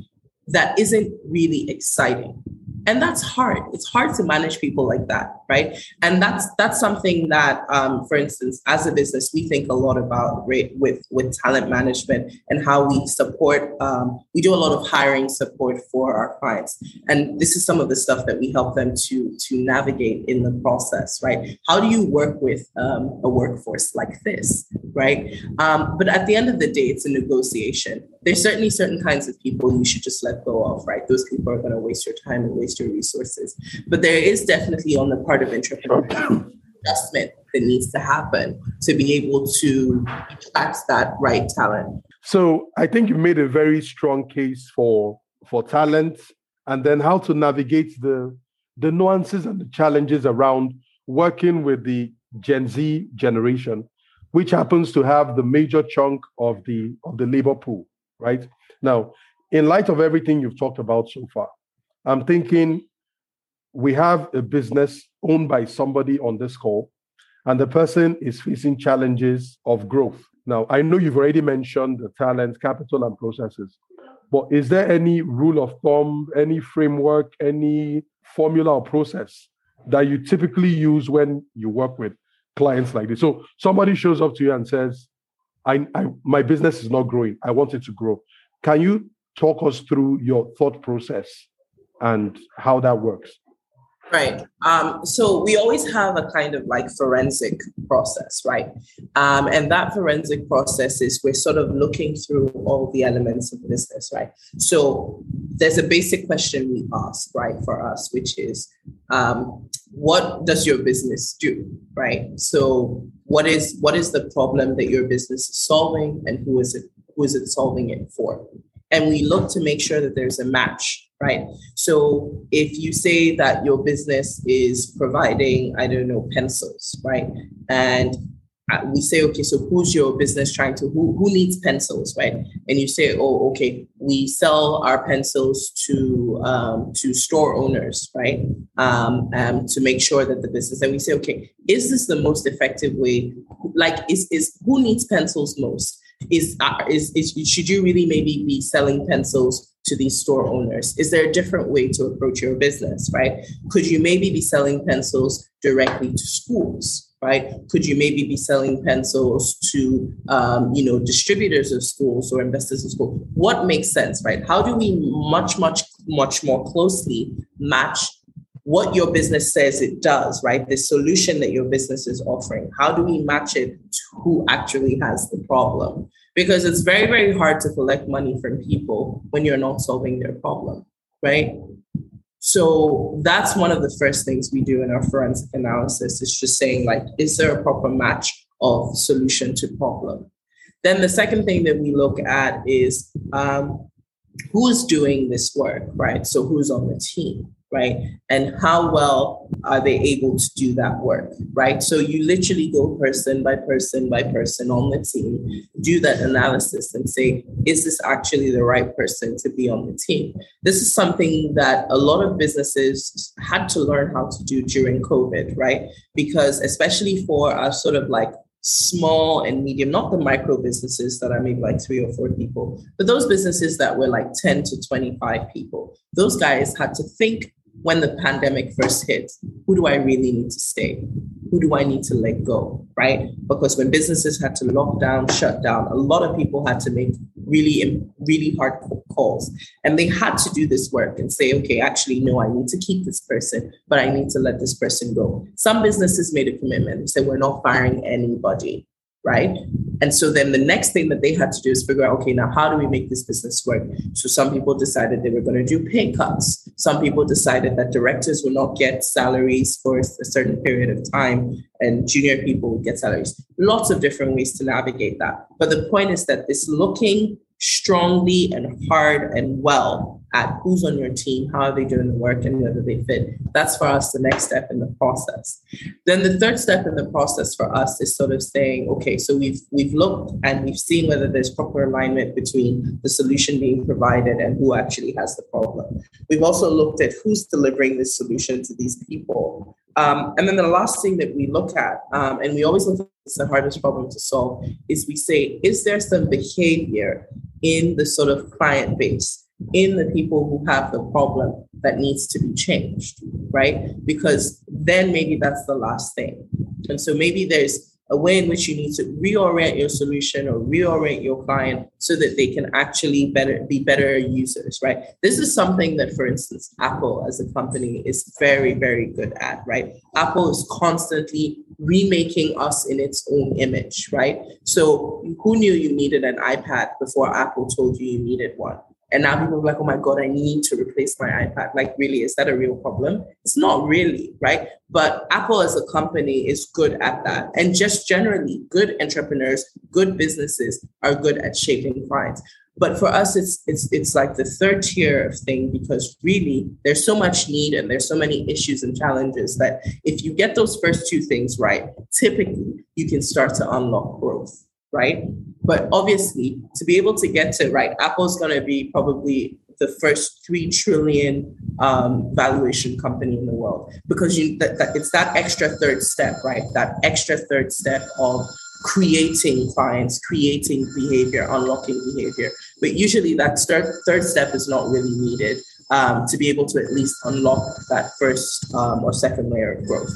that isn't really exciting and that's hard. It's hard to manage people like that right? And that's that's something that um, for instance as a business we think a lot about right, with with talent management and how we support um, we do a lot of hiring support for our clients. And this is some of the stuff that we help them to to navigate in the process right? How do you work with um, a workforce like this right? Um, but at the end of the day it's a negotiation there's certainly certain kinds of people you should just let go of right? Those people are going to waste your time and waste your resources. But there is definitely on the part of entrepreneurship adjustment that needs to happen to be able to attract that right talent. So I think you made a very strong case for for talent and then how to navigate the the nuances and the challenges around working with the Gen Z generation, which happens to have the major chunk of the of the labor pool, right? Now, in light of everything you've talked about so far, I'm thinking we have a business owned by somebody on this call, and the person is facing challenges of growth. Now, I know you've already mentioned the talent, capital, and processes, but is there any rule of thumb, any framework, any formula or process that you typically use when you work with clients like this? So somebody shows up to you and says, I, I, my business is not growing. I want it to grow. Can you talk us through your thought process and how that works? Right. Um, so we always have a kind of like forensic process, right? Um, and that forensic process is we're sort of looking through all the elements of business, right? So there's a basic question we ask, right, for us, which is um, what does your business do, right? So what is what is the problem that your business is solving, and who is it who is it solving it for? And we look to make sure that there's a match right? So if you say that your business is providing, I don't know, pencils, right? And we say, okay, so who's your business trying to, who, who needs pencils, right? And you say, oh, okay, we sell our pencils to um, to store owners, right? Um, um, to make sure that the business, and we say, okay, is this the most effective way? Like, is, is who needs pencils most? Is, uh, is, is should you really maybe be selling pencils to these store owners? Is there a different way to approach your business, right? Could you maybe be selling pencils directly to schools? Right? Could you maybe be selling pencils to, um, you know, distributors of schools or investors of schools? What makes sense, right? How do we much, much, much more closely match what your business says it does, right? The solution that your business is offering. How do we match it to who actually has the problem? because it's very, very hard to collect money from people when you're not solving their problem, right? So that's one of the first things we do in our forensic analysis is just saying, like, is there a proper match of solution to problem? Then the second thing that we look at is um, who's doing this work, right? So who's on the team? Right? And how well are they able to do that work, right? So you literally go person by person by person on the team, do that analysis and say, is this actually the right person to be on the team? This is something that a lot of businesses had to learn how to do during COVID, right? Because especially for our sort of like small and medium, not the micro businesses that are maybe like three or four people, but those businesses that were like 10 to 25 people. Those guys had to think when the pandemic first hit, who do I really need to stay? Who do I need to let go? Right? Because when businesses had to lock down, shut down, a lot of people had to make really, really hard calls. And they had to do this work and say, okay, actually, no, I need to keep this person, but I need to let this person go. Some businesses made a commitment and said, we're not firing anybody right? And so then the next thing that they had to do is figure out, okay, now how do we make this business work? So some people decided they were going to do pay cuts. Some people decided that directors will not get salaries for a certain period of time and junior people would get salaries. Lots of different ways to navigate that. But the point is that this looking strongly and hard and well at who's on your team, how are they doing the work, and whether they fit. That's for us the next step in the process. Then the third step in the process for us is sort of saying, okay, so we've we've looked and we've seen whether there's proper alignment between the solution being provided and who actually has the problem. We've also looked at who's delivering this solution to these people. Um, and then the last thing that we look at, um, and we always look at the hardest problem to solve, is we say, is there some behavior in the sort of client base, in the people who have the problem that needs to be changed, right? Because then maybe that's the last thing. And so maybe there's a way in which you need to reorient your solution or reorient your client so that they can actually better be better users right? This is something that for instance apple as a company is very very good at right? Apple is constantly remaking us in its own image right? So who knew you needed an ipad before apple told you you needed one and now people are like, oh my God, I need to replace my iPad. Like, really, is that a real problem? It's not really, right? But Apple as a company is good at that. And just generally, good entrepreneurs, good businesses are good at shaping clients. But for us, it's it's it's like the third tier of thing because really there's so much need and there's so many issues and challenges that if you get those first two things right, typically you can start to unlock growth right? But obviously, to be able to get to right, Apple's going to be probably the first three trillion um, valuation company in the world because you that, that it's that extra third step, right? That extra third step of creating clients, creating behavior, unlocking behavior. But usually, that third third step is not really needed um, to be able to at least unlock that first um, or second layer of growth.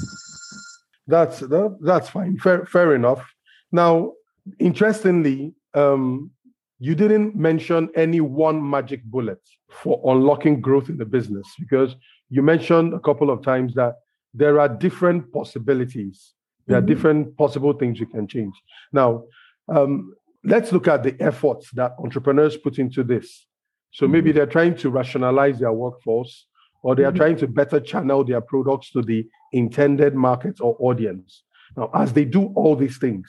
That's that, that's fine. Fair fair enough. Now, Interestingly, um, you didn't mention any one magic bullet for unlocking growth in the business because you mentioned a couple of times that there are different possibilities. There mm-hmm. are different possible things you can change. Now, um, let's look at the efforts that entrepreneurs put into this. So maybe mm-hmm. they're trying to rationalize their workforce or they are mm-hmm. trying to better channel their products to the intended market or audience. Now, as they do all these things,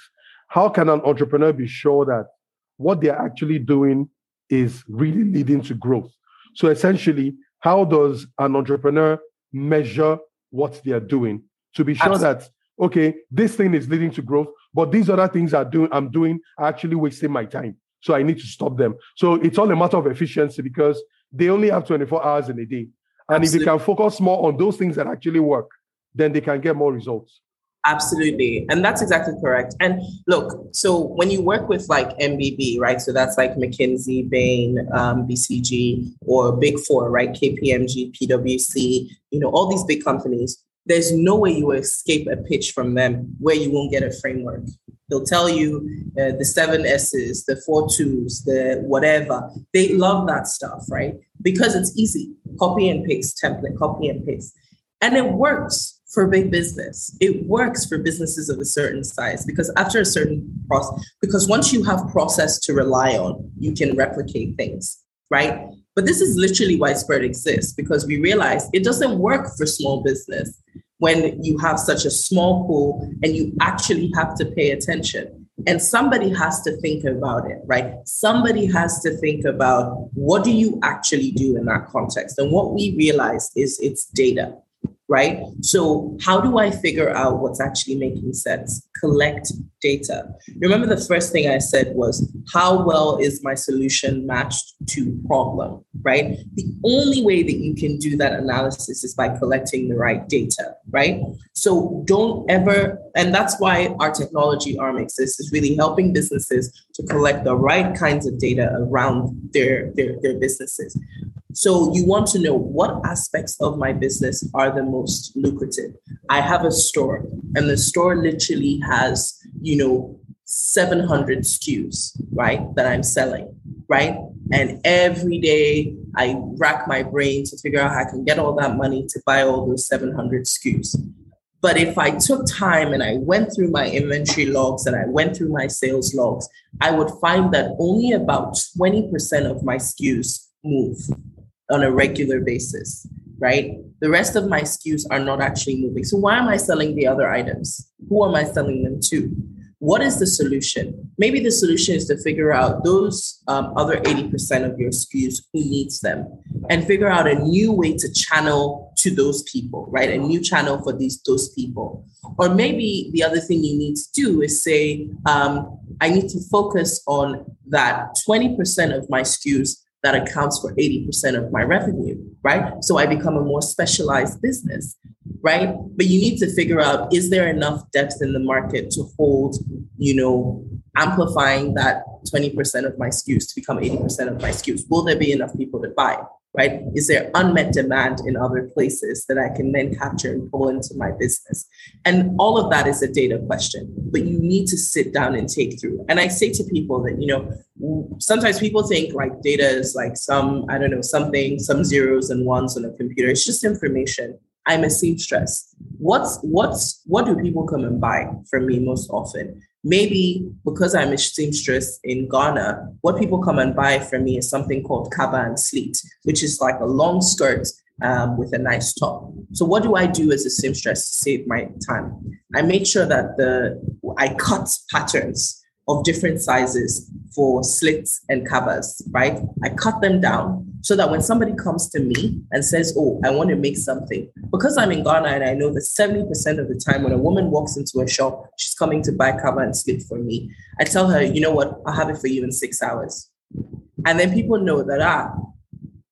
how can an entrepreneur be sure that what they're actually doing is really leading to growth? So essentially, how does an entrepreneur measure what they are doing to be sure Absolutely. that okay, this thing is leading to growth, but these other things are doing I'm doing are actually wasting my time. So I need to stop them. So it's all a matter of efficiency because they only have 24 hours in a day. And Absolutely. if they can focus more on those things that actually work, then they can get more results. Absolutely. And that's exactly correct. And look, so when you work with like MBB, right? So that's like McKinsey, Bain, um, BCG, or Big Four, right? KPMG, PwC, you know, all these big companies. There's no way you will escape a pitch from them where you won't get a framework. They'll tell you uh, the seven S's, the four twos, the whatever. They love that stuff, right? Because it's easy. Copy and paste template, copy and paste. And it works for big business. It works for businesses of a certain size because after a certain process, because once you have process to rely on, you can replicate things, right? But this is literally why Spurt exists because we realize it doesn't work for small business when you have such a small pool and you actually have to pay attention. And somebody has to think about it, right? Somebody has to think about what do you actually do in that context? And what we realized is it's data right? So, how do I figure out what's actually making sense? Collect data. Remember, the first thing I said was, how well is my solution matched to problem, right? The only way that you can do that analysis is by collecting the right data, right? So, don't ever, and that's why our technology arm exists, is really helping businesses to collect the right kinds of data around their, their, their businesses. So you want to know what aspects of my business are the most lucrative. I have a store, and the store literally has, you know, 700 SKUs, right, that I'm selling, right? And every day I rack my brain to figure out how I can get all that money to buy all those 700 SKUs. But if I took time and I went through my inventory logs and I went through my sales logs, I would find that only about 20% of my SKUs move on a regular basis, right? The rest of my SKUs are not actually moving. So why am I selling the other items? Who am I selling them to? what is the solution? Maybe the solution is to figure out those um, other 80% of your SKUs who needs them and figure out a new way to channel to those people, right? A new channel for these those people. Or maybe the other thing you need to do is say, um, I need to focus on that 20% of my SKUs that accounts for 80% of my revenue, right? So I become a more specialized business right? But you need to figure out is there enough depth in the market to hold, you know, amplifying that 20% of my SKUs to become 80% of my SKUs? Will there be enough people to buy? Right? Is there unmet demand in other places that I can then capture and pull into my business? And all of that is a data question, but you need to sit down and take through. And I say to people that, you know, sometimes people think like data is like some, I don't know, something, some zeros and ones on a computer. It's just information I'm a seamstress. What's what's what do people come and buy from me most often? Maybe because I'm a seamstress in Ghana, what people come and buy from me is something called kaba and slit, which is like a long skirt um, with a nice top. So what do I do as a seamstress to save my time? I make sure that the I cut patterns of different sizes for slits and kabas, right? I cut them down so that when somebody comes to me and says, Oh, I want to make something, because I'm in Ghana and I know that 70% of the time when a woman walks into a shop, she's coming to buy kaba and slit for me. I tell her, you know what, I'll have it for you in six hours. And then people know that, ah,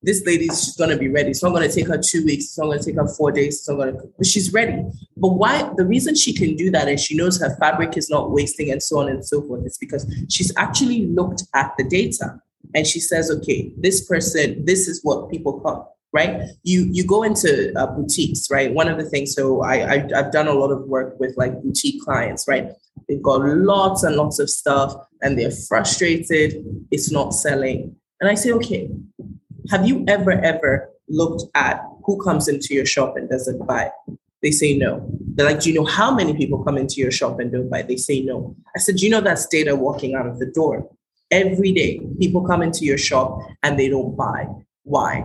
this lady's she's gonna be ready. So I'm gonna take her two weeks. So I'm gonna take her four days. So I'm gonna. But she's ready. But why? The reason she can do that is she knows her fabric is not wasting, and so on and so forth. It's because she's actually looked at the data and she says, okay, this person, this is what people come. Right, you you go into uh, boutiques, right? One of the things, so I, I I've done a lot of work with like boutique clients, right? They've got lots and lots of stuff, and they're frustrated. It's not selling, and I say, okay, have you ever, ever looked at who comes into your shop and doesn't buy? They say no. They're like, do you know how many people come into your shop and don't buy? They say no. I said, do you know that's data walking out of the door? Every day, people come into your shop and they don't buy. Why?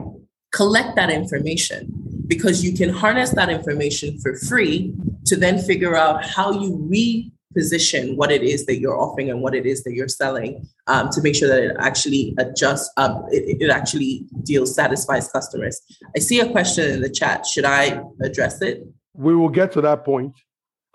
Collect that information because you can harness that information for free to then figure out how you re position what it is that you're offering and what it is that you're selling um, to make sure that it actually adjusts um, it, it actually deals satisfies customers. I see a question in the chat. Should i address it? We will get to that point.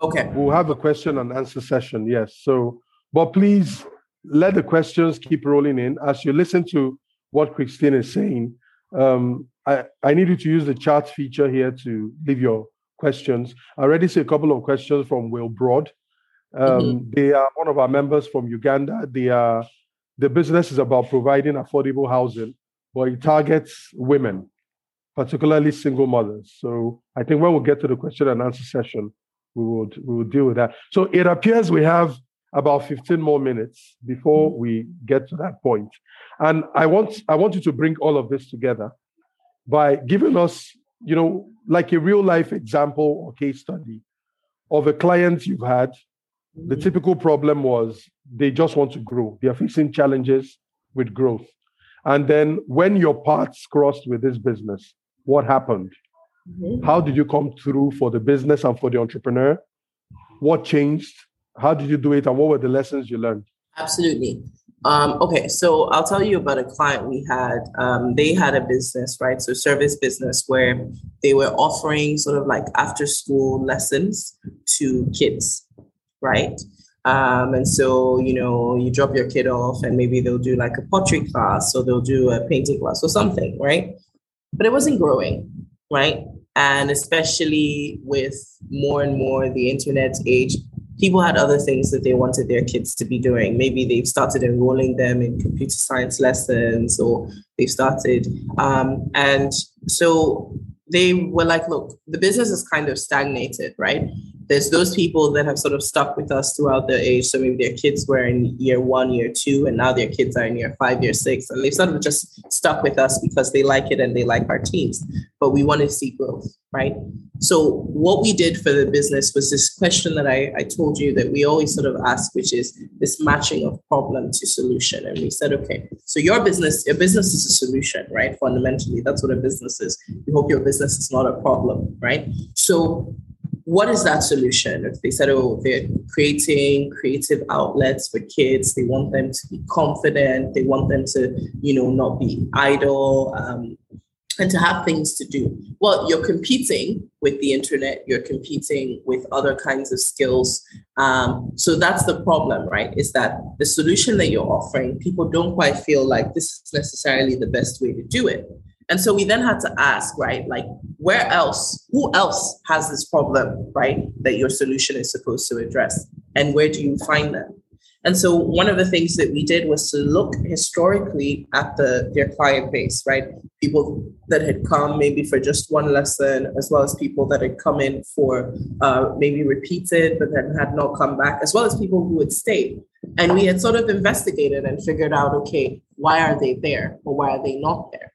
Okay. We'll have a question and answer session yes. So but please let the questions keep rolling in. As you listen to what Kristin is saying um, I, I need you to use the chat feature here to leave your questions. I already see a couple of questions from Will Broad. Um, mm-hmm. They are one of our members from Uganda. They are the business is about providing affordable housing, but it targets women, particularly single mothers. So I think when we get to the question and answer session, we will we will deal with that. So it appears we have about 15 more minutes before mm-hmm. we get to that point. And I want I want you to bring all of this together by giving us, you know, like a real life example or case study of a client you've had the typical problem was they just want to grow. They are facing challenges with growth. And then when your paths crossed with this business, what happened? Mm-hmm. How did you come through for the business and for the entrepreneur? What changed? How did you do it? And what were the lessons you learned? Absolutely. Um, okay, so I'll tell you about a client we had. Um, they had a business, right? So service business where they were offering sort of like after school lessons to kids right? Um, and so, you know, you drop your kid off and maybe they'll do like a pottery class or they'll do a painting class or something, right? But it wasn't growing, right? And especially with more and more the internet age, people had other things that they wanted their kids to be doing. Maybe they've started enrolling them in computer science lessons or they've started. Um, and so they were like, look, the business is kind of stagnated, right? There's those people that have sort of stuck with us throughout their age. So maybe their kids were in year one, year two, and now their kids are in year five, year six. And they've sort of just stuck with us because they like it and they like our teams. But we want to see growth, right? So what we did for the business was this question that I, I told you that we always sort of ask, which is this matching of problem to solution. And we said, okay, so your business, your business is a solution, right? Fundamentally, that's what a business is. We hope your business is not a problem, right? So what is that solution? If they said, oh, they're creating creative outlets for kids, they want them to be confident, they want them to, you know, not be idle, um, and to have things to do. Well, you're competing with the internet, you're competing with other kinds of skills. Um, so that's the problem, right? Is that the solution that you're offering, people don't quite feel like this is necessarily the best way to do it. And so we then had to ask, right, like, where else, who else has this problem, right, that your solution is supposed to address? And where do you find them? And so one of the things that we did was to look historically at the their client base, right? People that had come maybe for just one lesson, as well as people that had come in for uh, maybe repeated, but then had not come back, as well as people who had stayed. And we had sort of investigated and figured out, okay, why are they there or why are they not there?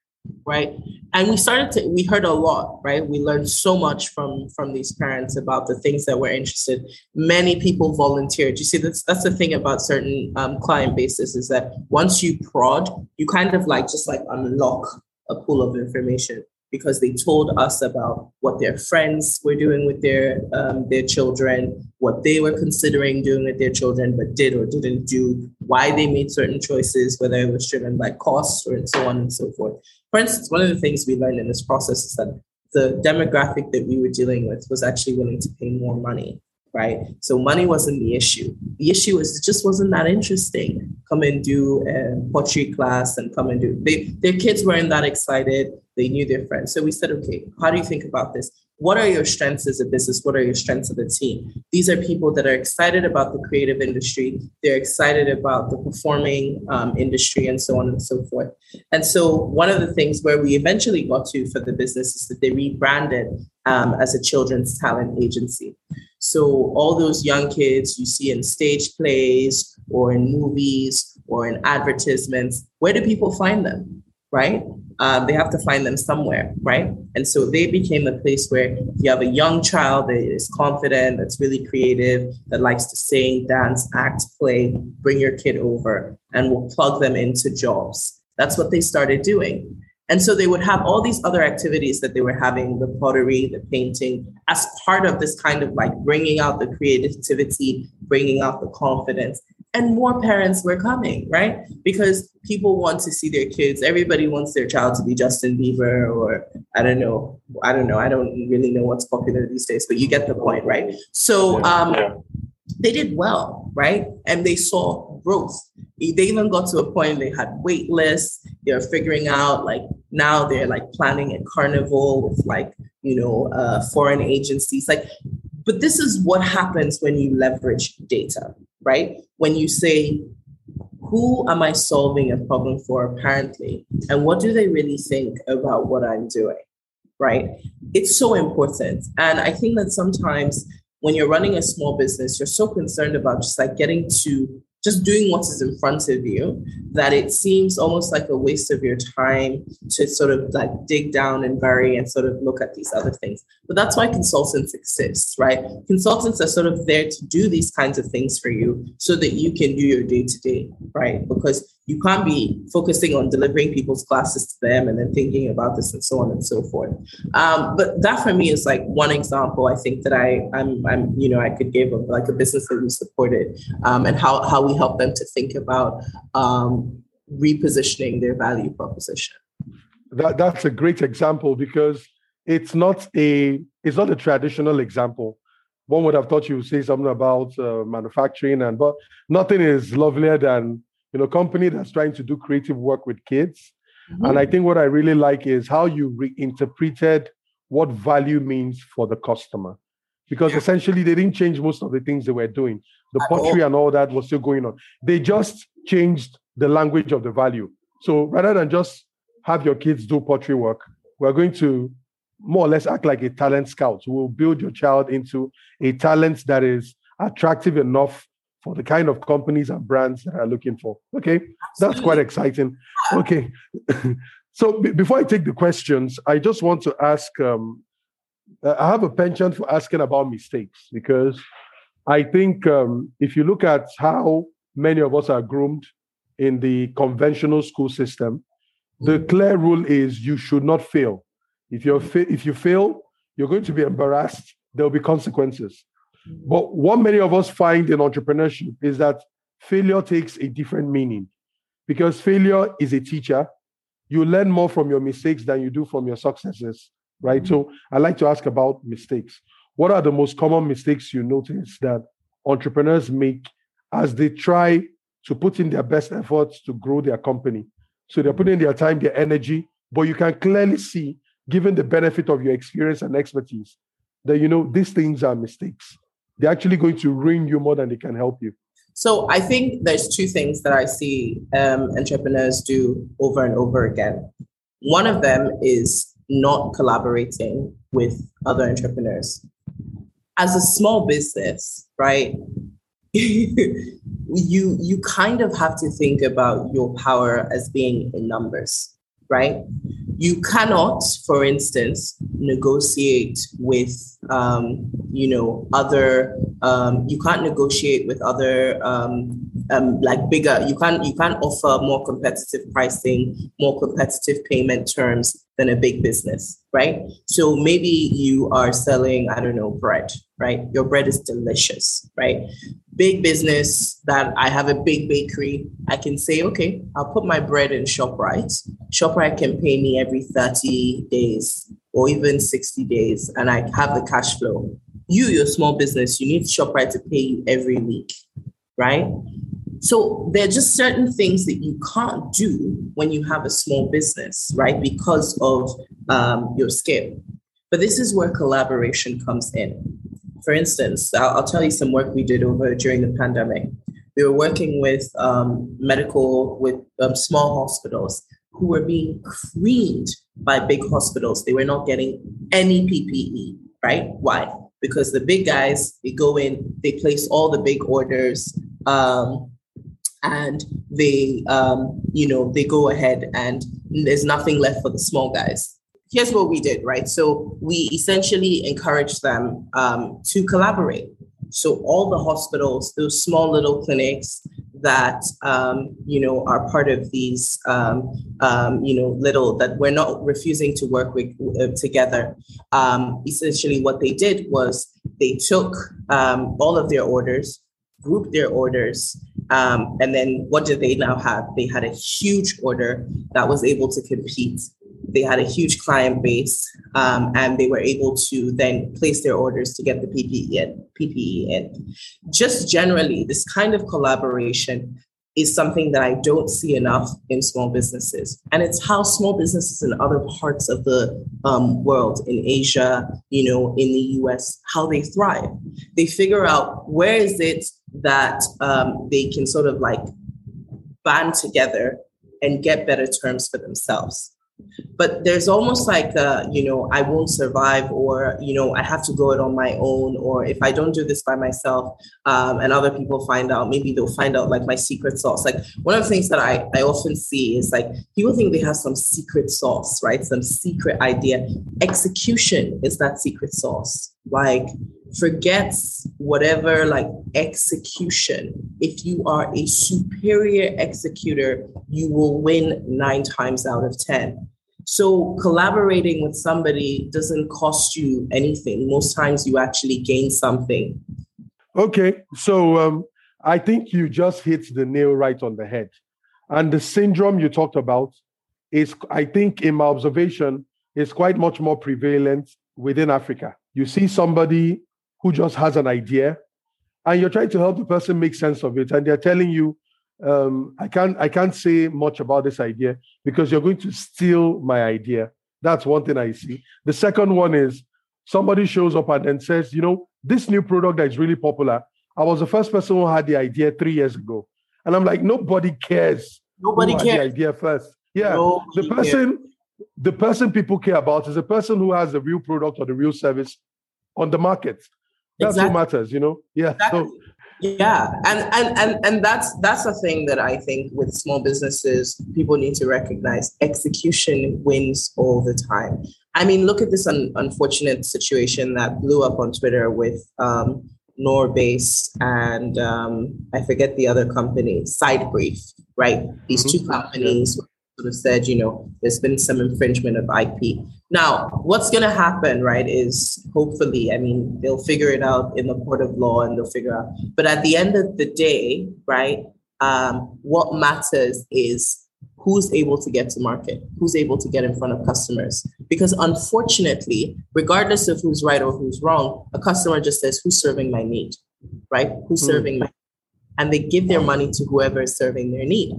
Right? And we started to we heard a lot right? We learned so much from from these parents about the things that we're interested. Many people volunteered. You see that's that's the thing about certain um, client bases is that once you prod you kind of like just like unlock a pool of information because they told us about what their friends were doing with their um, their children, what they were considering doing with their children, but did or didn't do, why they made certain choices, whether it was driven by costs or and so on and so forth. For instance, one of the things we learned in this process is that the demographic that we were dealing with was actually willing to pay more money right? So money wasn't the issue. The issue is it just wasn't that interesting. Come and do a pottery class and come and do. They, their kids weren't that excited. They knew their friends. So we said, okay, how do you think about this? What are your strengths as a business? What are your strengths of a team? These are people that are excited about the creative industry. They're excited about the performing um, industry and so on and so forth. And so, one of the things where we eventually got to for the business is that they rebranded um, as a children's talent agency. So, all those young kids you see in stage plays or in movies or in advertisements, where do people find them? Right? Um, they have to find them somewhere, right? And so they became a place where you have a young child that is confident, that's really creative, that likes to sing, dance, act, play, bring your kid over, and we'll plug them into jobs. That's what they started doing. And so they would have all these other activities that they were having the pottery, the painting, as part of this kind of like bringing out the creativity, bringing out the confidence and more parents were coming, right? Because people want to see their kids. Everybody wants their child to be Justin Bieber or I don't know. I don't know. I don't really know what's popular these days, but you get the point, right? So um, they did well, right? And they saw growth. They even got to a point they had wait lists. They're figuring out like now they're like planning a carnival with like, you know, uh, foreign agencies. Like but this is what happens when you leverage data, right? When you say, who am I solving a problem for apparently? And what do they really think about what I'm doing? Right? It's so important. And I think that sometimes when you're running a small business, you're so concerned about just like getting to just doing what is in front of you that it seems almost like a waste of your time to sort of like dig down and bury and sort of look at these other things. But that's why consultants exist, right? Consultants are sort of there to do these kinds of things for you so that you can do your day to day, right? Because you can't be focusing on delivering people's classes to them and then thinking about this and so on and so forth. Um, but that for me is like one example. I think that I, I'm, I'm, you know, I could give of like a business that we supported um, and how how we help them to think about um, repositioning their value proposition. That that's a great example because it's not a it's not a traditional example. One would have thought you would say something about uh, manufacturing, and but nothing is lovelier than you know, company that's trying to do creative work with kids. Mm-hmm. And I think what I really like is how you reinterpreted what value means for the customer. Because yeah. essentially they didn't change most of the things they were doing. The pottery and all that was still going on. They just changed the language of the value. So rather than just have your kids do pottery work, we're going to more or less act like a talent scout. We'll build your child into a talent that is attractive enough for the kind of companies and brands that are looking for. Okay, Absolutely. that's quite exciting. Okay, so b- before I take the questions, I just want to ask. Um, I have a penchant for asking about mistakes because I think um, if you look at how many of us are groomed in the conventional school system, the mm. clear rule is you should not fail. If you fa- if you fail, you're going to be embarrassed there'll be consequences. But what many of us find in entrepreneurship is that failure takes a different meaning because failure is a teacher. You learn more from your mistakes than you do from your successes, right? Mm-hmm. So I like to ask about mistakes. What are the most common mistakes you notice that entrepreneurs make as they try to put in their best efforts to grow their company? So they're putting their time, their energy, but you can clearly see, given the benefit of your experience and expertise, that you know these things are mistakes. They're actually going to ruin you more than they can help you. So I think there's two things that I see um, entrepreneurs do over and over again. One of them is not collaborating with other entrepreneurs. As a small business, right? you you kind of have to think about your power as being in numbers right? You cannot, for instance, negotiate with, um, you know, other. Um, you can't negotiate with other um, um, like bigger. You can't you can't offer more competitive pricing, more competitive payment terms than a big business, right? So maybe you are selling, I don't know, bread, right? Your bread is delicious, right? Big business that I have a big bakery, I can say, okay, I'll put my bread in ShopRite. ShopRite can pay me every 30 days or even 60 days, and I have the cash flow. You, your small business, you need ShopRite to pay you every week, right? So there are just certain things that you can't do when you have a small business, right? Because of um, your scale. But this is where collaboration comes in. For instance, I'll, I'll, tell you some work we did over during the pandemic. We were working with um, medical, with um, small hospitals who were being creamed by big hospitals. They were not getting any PPE, right? Why? Because the big guys, they go in, they place all the big orders. Um, and they um, you know they go ahead and there's nothing left for the small guys. Here's what we did right? So we essentially encouraged them um, to collaborate. So all the hospitals those small little clinics that um, you know are part of these um, um, you know little that we're not refusing to work with uh, together um, essentially what they did was they took um, all of their orders grouped their orders um, and then what did they now have? They had a huge order that was able to compete. They had a huge client base, um, and they were able to then place their orders to get the PPE in. PPE in. Just generally, this kind of collaboration is something that I don't see enough in small businesses. And it's how small businesses in other parts of the um, world, in Asia, you know, in the US, how they thrive. They figure out where is it that um, they can sort of like band together and get better terms for themselves. But there's almost like a, you know i won't survive or you know i have to go it on my own or if i don't do this by myself um, and other people find out maybe they'll find out like my secret sauce. Like one of the things that I, I often see is like people think they have some secret sauce right? Some secret idea. Execution is that secret sauce like forgets whatever like execution. If you are a superior executor, you will win nine times out of 10. So collaborating with somebody doesn't cost you anything. Most times you actually gain something. Okay. So um, I think you just hit the nail right on the head. And the syndrome you talked about is, I think, in my observation, is quite much more prevalent within Africa. You see somebody who just has an idea and you're trying to help the person make sense of it and they're telling you um, i can't i can't say much about this idea because you're going to steal my idea. That's one thing i see. The second one is somebody shows up and then says you know this new product that is really popular i was the first person who had the idea three years ago. And i'm like nobody cares nobody cares the idea first. Yeah nobody the person cares. The person people care about is the person who has the real product or the real service on the market that's exactly. what matters, you know? Yeah. Exactly. So yeah and, and and and that's that's a thing that i think with small businesses people need to recognize execution wins all the time i mean look at this un- unfortunate situation that blew up on twitter with um, Norebase and um, i forget the other company Sidebrief right these mm-hmm. two companies sort of said you know there's been some infringement of ip Now, what's going to happen, right, is hopefully, I mean, they'll figure it out in the court of law and they'll figure out. But at the end of the day, right, um, what matters is who's able to get to market, who's able to get in front of customers. Because unfortunately, regardless of who's right or who's wrong, a customer just says, who's serving my need, right? Who's mm. serving my and they give their money to whoever is serving their need.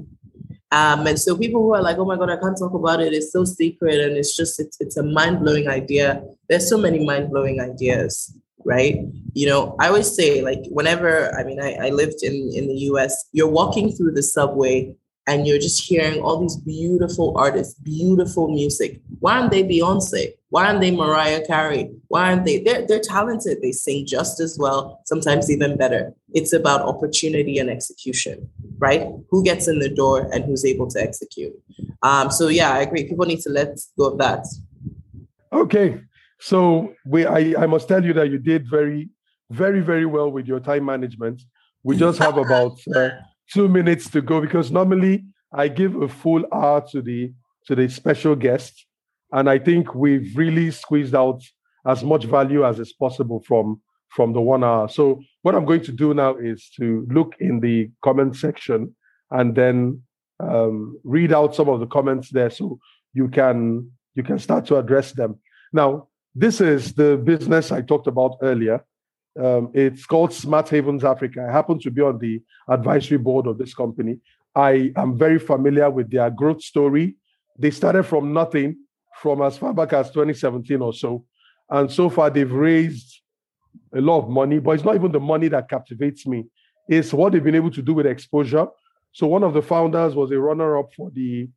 Um, and so people who are like, oh my God, I can't talk about it. It's so secret. And it's just, it's, it's a mind blowing idea. There's so many mind blowing ideas, right? You know, I always say like, whenever, I mean, I, I lived in, in the US, you're walking through the subway and you're just hearing all these beautiful artists, beautiful music. Why aren't they Beyonce? Why aren't they Mariah Carey? Why aren't they? They're, they're talented. They sing just as well, sometimes even better. It's about opportunity and execution, right? Who gets in the door and who's able to execute. Um, so yeah, I agree. People need to let go of that. Okay. So we I, I must tell you that you did very, very, very well with your time management. We just have about uh, two minutes to go because normally I give a full hour to the to the special guest, and I think we've really squeezed out as much value as is possible from from the one hour. So what I'm going to do now is to look in the comment section and then um, read out some of the comments there, so you can you can start to address them. Now, this is the business I talked about earlier. Um, it's called Smart Havens Africa. I happen to be on the advisory board of this company. I am very familiar with their growth story. They started from nothing from as far back as 2017 or so. And so far, they've raised a lot of money, but it's not even the money that captivates me. It's what they've been able to do with exposure. So, one of the founders was a runner up for the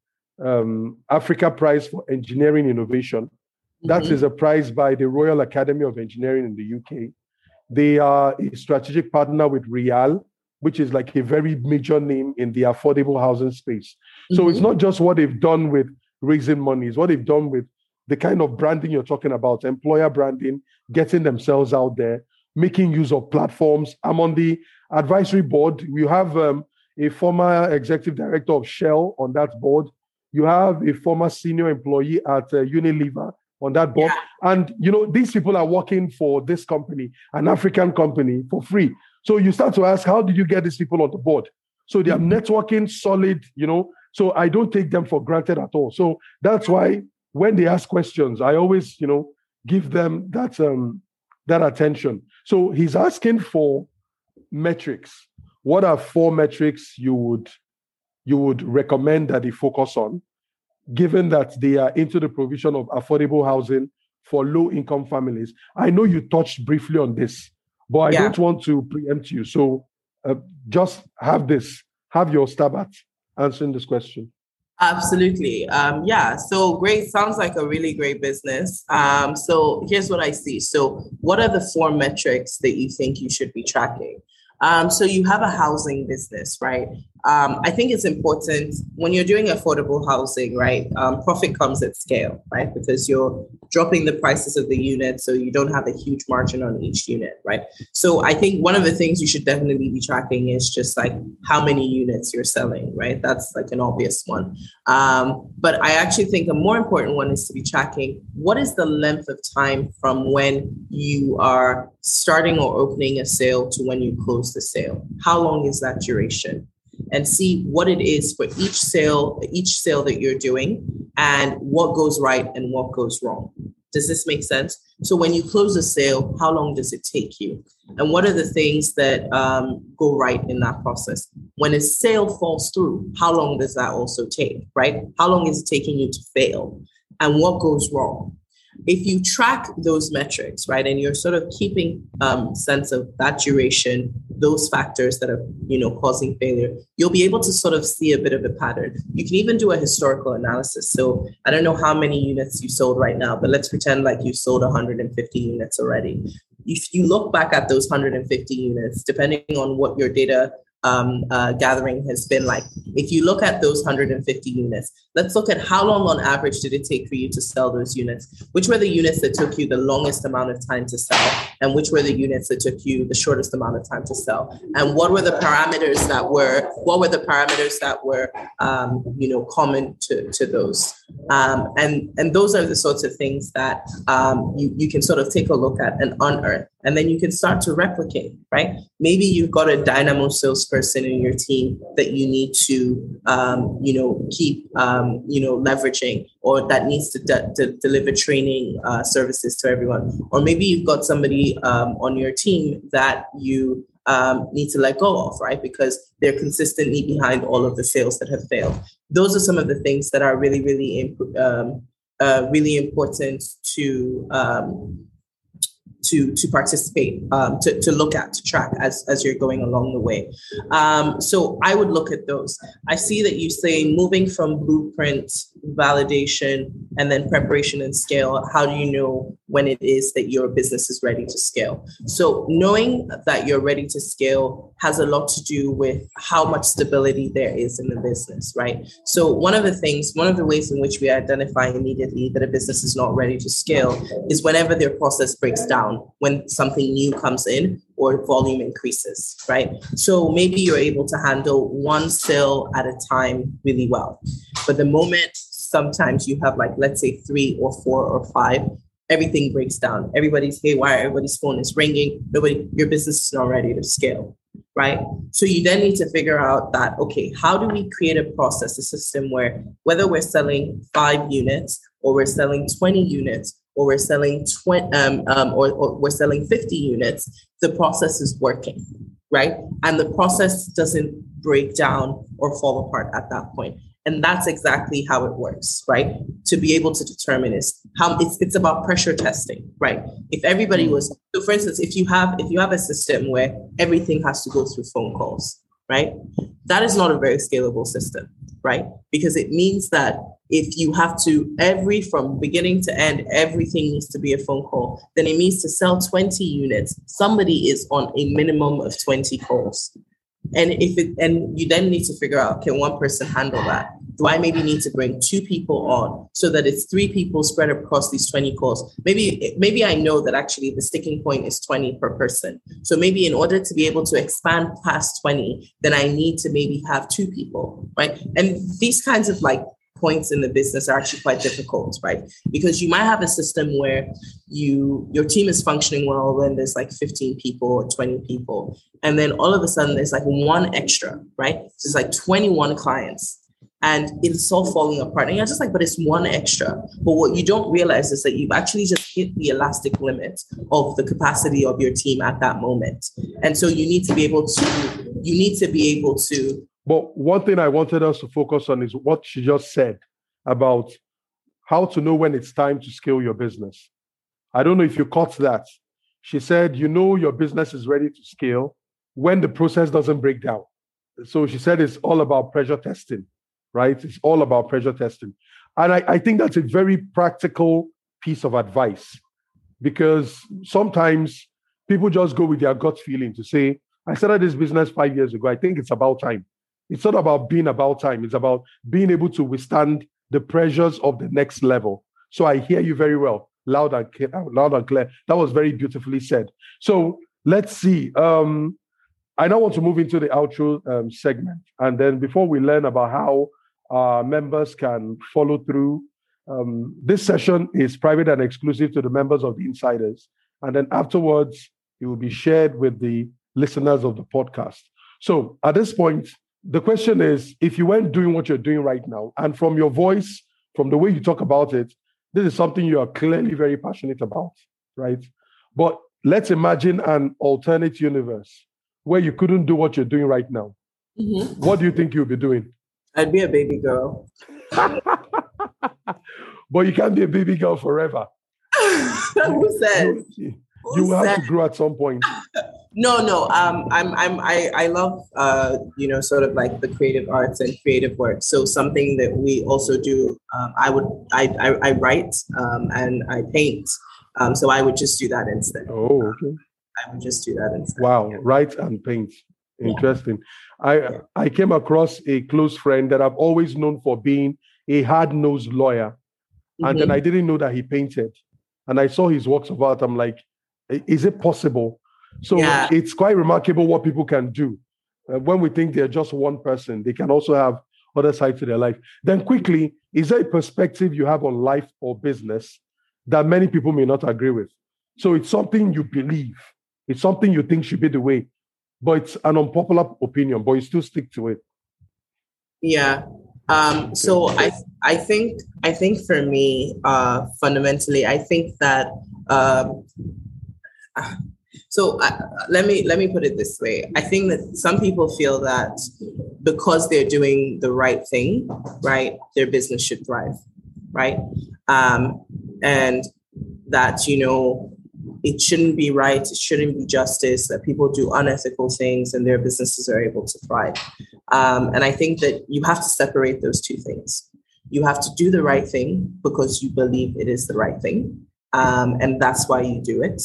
um, Africa Prize for Engineering Innovation. Mm-hmm. That is a prize by the Royal Academy of Engineering in the UK. They are a strategic partner with Reall, which is like a very major name in the affordable housing space. Mm-hmm. So it's mm-hmm. not just what they've done with raising money, it's what they've done with the kind of branding you're talking about, employer branding, getting themselves out there, making use of platforms. I'm on the advisory board. You have um, a former executive director of Shell on that board. You have a former senior employee at uh, Unilever on that board. Yeah. And you know, these people are working for this company, an African company, for free. So you start to ask, how did you get these people on the board? So they are networking solid, you know. So I don't take them for granted at all. So that's why when they ask questions, I always, you know, give them that um that attention. So he's asking for metrics. What are four metrics you would you would recommend that he focus on? Given that they are into the provision of affordable housing for low income families. I know you touched briefly on this, but I yeah. don't want to preempt you. So uh, just have this, have your stab at answering this question. Absolutely. Um, yeah. So great. Sounds like a really great business. Um, so here's what I see. So, what are the four metrics that you think you should be tracking? Um, so you have a housing business, right? um, I think it's important when you're doing affordable housing, right? Um, profit comes at scale, right? Because you're dropping the prices of the unit, so you don't have a huge margin on each unit, right? So I think one of the things you should definitely be tracking is just like how many units you're selling, right? That's like an obvious one. Um, but I actually think a more important one is to be tracking what is the length of time from when you are starting or opening a sale to when you close the sale. How long is that duration? and see what it is for each sale, each sale that you're doing, and what goes right and what goes wrong. Does this make sense? So when you close a sale, how long does it take you? And what are the things that um, go right in that process? When a sale falls through, how long does that also take, right? How long is it taking you to fail? And what goes wrong? If you track those metrics, right, and you're sort of keeping um, sense of that duration, those factors that are, you know, causing failure, you'll be able to sort of see a bit of a pattern. You can even do a historical analysis. So I don't know how many units you sold right now, but let's pretend like you sold 150 units already. If you look back at those 150 units, depending on what your data um, uh, gathering has been like if you look at those 150 units, let's look at how long on average did it take for you to sell those units? Which were the units that took you the longest amount of time to sell? And which were the units that took you the shortest amount of time to sell? And what were the parameters that were, what were the parameters that were, um, you know, common to, to those? Um, and, and those are the sorts of things that um, you, you can sort of take a look at and unearth and then you can start to replicate right maybe you've got a dynamo salesperson in your team that you need to um, you know keep um, you know leveraging or that needs to, de- to deliver training uh, services to everyone or maybe you've got somebody um, on your team that you um, need to let go of, right? Because they're consistently behind all of the sales that have failed. Those are some of the things that are really, really, imp- um, uh, really important to um, to to participate, um, to, to look at, to track as, as you're going along the way. Um, so I would look at those. I see that you say moving from blueprint, validation, and then preparation and scale. How do you know when it is that your business is ready to scale? So knowing that you're ready to scale has a lot to do with how much stability there is in the business, right? So one of the things, one of the ways in which we identify immediately that a business is not ready to scale is whenever their process breaks down down when something new comes in or volume increases, right? So maybe you're able to handle one sale at a time really well. But the moment sometimes you have like, let's say three or four or five, everything breaks down. Everybody's haywire, everybody's phone is ringing, nobody, your business is not ready to scale, right? So you then need to figure out that, okay, how do we create a process, a system where whether we're selling five units or we're selling 20 units, or we're selling 20 um, um, or, or we're selling 50 units the process is working right? And the process doesn't break down or fall apart at that point. And that's exactly how it works right? To be able to determine is how it's, it's about pressure testing right? If everybody was so for instance if you have if you have a system where everything has to go through phone calls right? That is not a very scalable system right? Because it means that if you have to every from beginning to end everything needs to be a phone call. Then it means to sell 20 units somebody is on a minimum of 20 calls. And if it and you then need to figure out can one person handle that do i maybe need to bring two people on so that it's three people spread across these 20 calls maybe maybe i know that actually the sticking point is 20 per person so maybe in order to be able to expand past 20 then i need to maybe have two people right and these kinds of like points in the business are actually quite difficult, right? Because you might have a system where you your team is functioning well when there's like 15 people or 20 people. And then all of a sudden there's like one extra, right? So it's like 21 clients and it's all falling apart. And you're just like, but it's one extra. But what you don't realize is that you've actually just hit the elastic limit of the capacity of your team at that moment. And so you need to be able to, you need to be able to but one thing I wanted us to focus on is what she just said about how to know when it's time to scale your business. I don't know if you caught that. She said, you know, your business is ready to scale when the process doesn't break down. So she said it's all about pressure testing, right? It's all about pressure testing. And I, I think that's a very practical piece of advice because sometimes people just go with their gut feeling to say, I started this business five years ago. I think it's about time. It's not about being about time. It's about being able to withstand the pressures of the next level. So I hear you very well, loud and clear. Loud and clear. That was very beautifully said. So let's see. Um, I now want to move into the outro um, segment, and then before we learn about how our members can follow through, um, this session is private and exclusive to the members of the Insiders, and then afterwards it will be shared with the listeners of the podcast. So at this point, the question is if you weren't doing what you're doing right now, and from your voice, from the way you talk about it, this is something you are clearly very passionate about, right? But let's imagine an alternate universe where you couldn't do what you're doing right now. Mm-hmm. What do you think you'll be doing? I'd be a baby girl. but you can't be a baby girl forever. Who said? You, you will have to grow at some point. No, no. Um, I'm, I'm, I, I love, uh, you know, sort of like the creative arts and creative work. So something that we also do. Um, I would, I, I, I write, um, and I paint. Um, so I would just do that instead. Oh, okay. I would just do that instead. Wow, yeah. write and paint. Interesting. I I came across a close friend that I've always known for being a hard-nosed lawyer. Mm-hmm. And then mm-hmm. I didn't know that he painted. And I saw his works of art. I'm like, is it possible? So yeah. it's quite remarkable what people can do. Uh, when we think they're just one person, they can also have other sides to their life. Then, quickly, is there a perspective you have on life or business that many people may not agree with? So it's something you believe, it's something you think should be the way, but it's an unpopular opinion, but you still stick to it. Yeah. Um, so I I think I think for me, uh, fundamentally, I think that um, so uh, let me let me put it this way. I think that some people feel that because they're doing the right thing, right, their business should thrive, right, um, and that you know it shouldn't be right, it shouldn't be justice that people do unethical things and their businesses are able to thrive. Um, and I think that you have to separate those two things. You have to do the right thing because you believe it is the right thing, um, and that's why you do it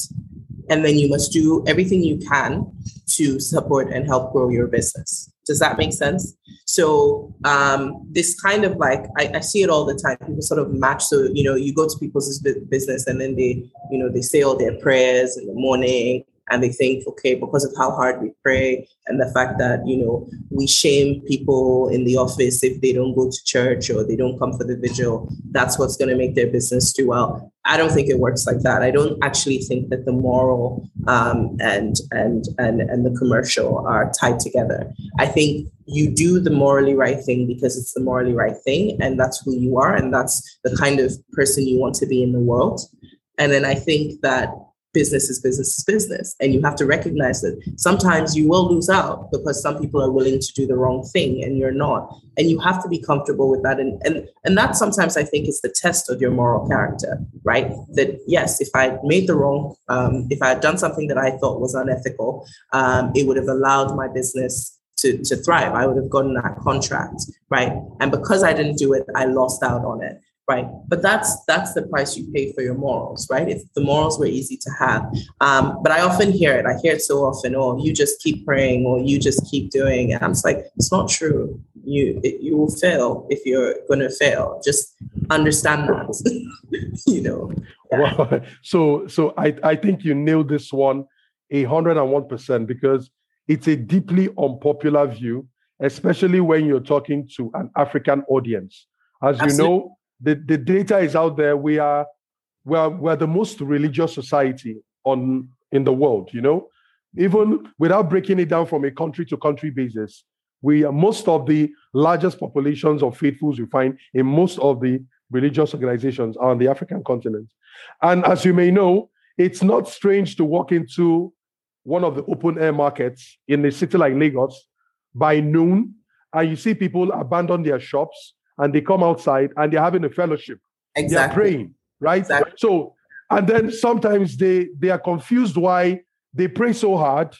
and then you must do everything you can to support and help grow your business. Does that make sense? So um, this kind of like I, I, see it all the time. People sort of match. So you know, you go to people's business and then they, you know, they say all their prayers in the morning and they think, okay, because of how hard we pray and the fact that, you know, we shame people in the office if they don't go to church or they don't come for the vigil, that's what's going to make their business do well. I don't think it works like that. I don't actually think that the moral um, and and and and the commercial are tied together. I think you do the morally right thing because it's the morally right thing, and that's who you are, and that's the kind of person you want to be in the world. And then I think that business is business is business. And you have to recognize that sometimes you will lose out because some people are willing to do the wrong thing and you're not. And you have to be comfortable with that. And and and that sometimes I think is the test of your moral character, right? That yes, if I made the wrong, um, if I had done something that I thought was unethical, um, it would have allowed my business to, to thrive. I would have gotten that contract, right? And because I didn't do it, I lost out on it right? But that's that's the price you pay for your morals right? If the morals were easy to have. Um, but i often hear it. I hear it so often oh you just keep praying or you just keep doing it i'm just like it's not true. You it, you will fail if you're going to fail. Just understand that you know? Yeah. well, so so i i think you nailed this one a hundred and one percent because it's a deeply unpopular view especially when you're talking to an african audience. As Absolutely. you know the, the data is out there. We are we're, we're the most religious society on in the world, you know, even without breaking it down from a country to country basis. We are most of the largest populations of faithfuls you find in most of the religious organizations on the African continent. And as you may know, it's not strange to walk into one of the open air markets in a city like Lagos by noon and you see people abandon their shops and they come outside and they're having a fellowship. Exactly. They're praying, right? Exactly. So, and then sometimes they they are confused why they pray so hard,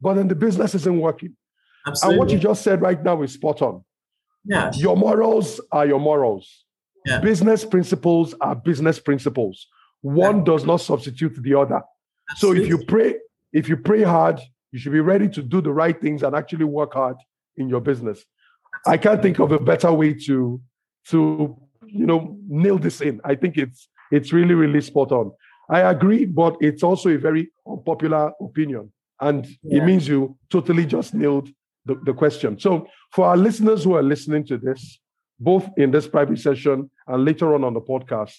but then the business isn't working. Absolutely. And what you just said right now is spot on. Yeah. Your morals are your morals. Yeah. Business principles are business principles. One yeah. does not substitute the other. Absolutely. So if you pray, if you pray hard, you should be ready to do the right things and actually work hard in your business. I can't think of a better way to to you know nail this in. I think it's it's really really spot on. I agree, but it's also a very unpopular opinion, and yeah. it means you totally just nailed the, the question. So for our listeners who are listening to this, both in this private session and later on on the podcast,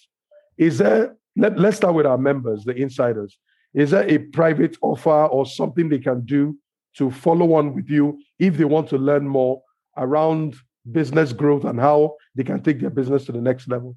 is there? Let, let's start with our members, the insiders. Is there a private offer or something they can do to follow on with you if they want to learn more around business growth and how they can take their business to the next level?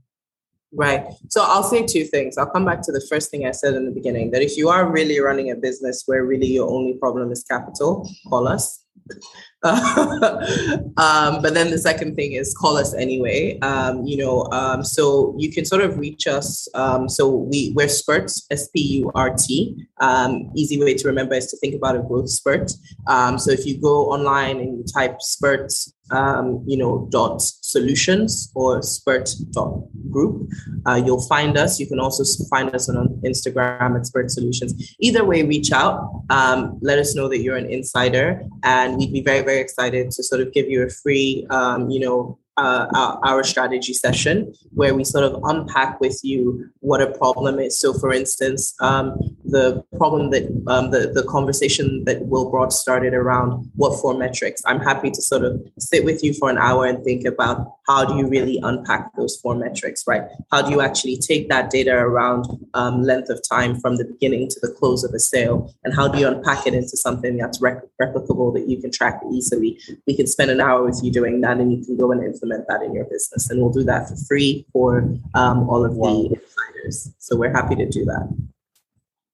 Right. So I'll say two things. I'll come back to the first thing I said in the beginning that if you are really running a business where really your only problem is capital, call us. um, but then the second thing is call us anyway. Um, you know, um, so you can sort of reach us. Um, so we we're Spurt, S P U R T. Um, easy way to remember is to think about a growth spurt. Um, so if you go online and you type Spurt um, you know, dot solutions or spurt dot group. Uh, you'll find us. You can also find us on Instagram at Spurt Solutions. Either way, reach out. Um, let us know that you're an insider, and we'd be very, very excited to sort of give you a free, um, you know, uh, our, our, strategy session where we sort of unpack with you what a problem is. So, for instance, um, the problem that um, the, the conversation that Will Broad started around what four metrics, I'm happy to sort of sit with you for an hour and think about how do you really unpack those four metrics, right? How do you actually take that data around um, length of time from the beginning to the close of a sale? And how do you unpack it into something that's rec- replicable that you can track easily? We can spend an hour with you doing that and you can go and implement that in your business. And we'll do that for free for um, all of wow. the insiders. So we're happy to do that.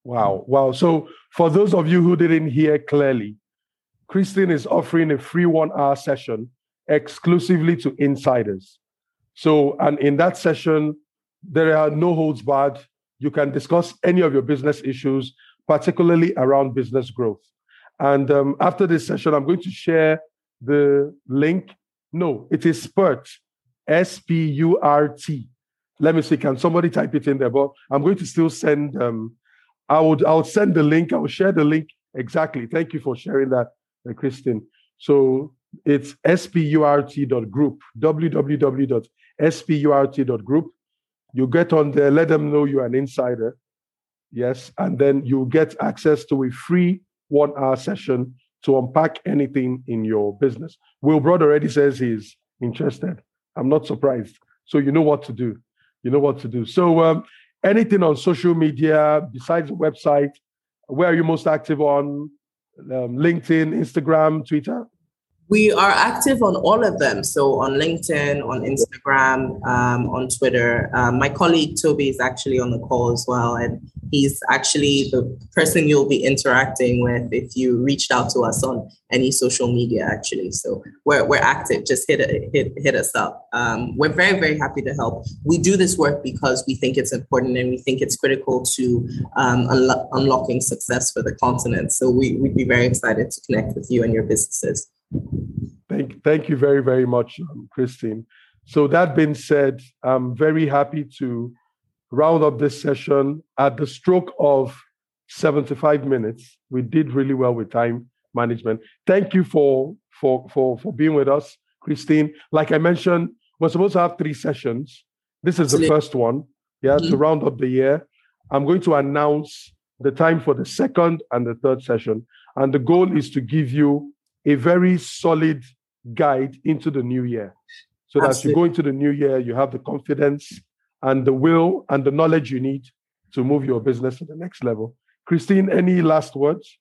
Wow. Wow. So for those of you who didn't hear clearly, Christine is offering a free one hour session exclusively to insiders. So, and in that session, there are no holds barred. You can discuss any of your business issues, particularly around business growth. And um, after this session, I'm going to share the link. No, it is Spurt, S P U R T. Let me see, can somebody type it in there? But I'm going to still send. Um, I would. I'll send the link. I will share the link exactly. Thank you for sharing that, uh, Christine. So it's spurt.group, www.spurt.group. You get on there, let them know you're an insider. Yes. And then you get access to a free one hour session to unpack anything in your business. Will Broad already says he's interested. I'm not surprised. So you know what to do. You know what to do. So um, anything on social media besides the website, where are you most active on? Um, LinkedIn, Instagram, Twitter? We are active on all of them. So on LinkedIn, on Instagram, um, on Twitter. Um, my colleague Toby is actually on the call as well. And he's actually the person you'll be interacting with if you reached out to us on any social media, actually. So we're, we're active. Just hit, hit, hit us up. Um, we're very, very happy to help. We do this work because we think it's important and we think it's critical to um, unlo- unlocking success for the continent. So we, we'd be very excited to connect with you and your businesses. Thank, thank you very, very much, um, Christine. So, that being said, I'm very happy to round up this session at the stroke of 75 minutes. We did really well with time management. Thank you for, for, for, for being with us, Christine. Like I mentioned, we're supposed to have three sessions. This is the first one, yeah, mm-hmm. to round up the year. I'm going to announce the time for the second and the third session. And the goal is to give you a very solid guide into the new year. So that you go into the new year, you have the confidence and the will and the knowledge you need to move your business to the next level. Christine, any last words?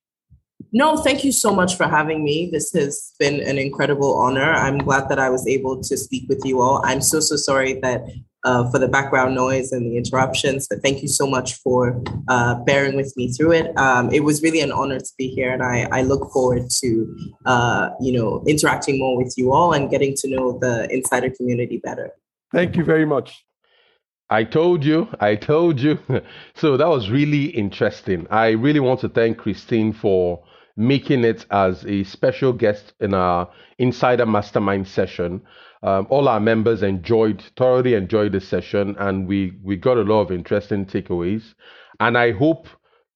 No, thank you so much for having me. This has been an incredible honor. I'm glad that I was able to speak with you all. I'm so, so sorry that uh, for the background noise and the interruptions. But thank you so much for uh, bearing with me through it. Um, it was really an honor to be here, and I, I look forward to uh, you know interacting more with you all and getting to know the insider community better. Thank you very much. I told you, I told you. so that was really interesting. I really want to thank Christine for making it as a special guest in our Insider Mastermind session. Um, all our members enjoyed, thoroughly enjoyed the session, and we, we got a lot of interesting takeaways. And I hope,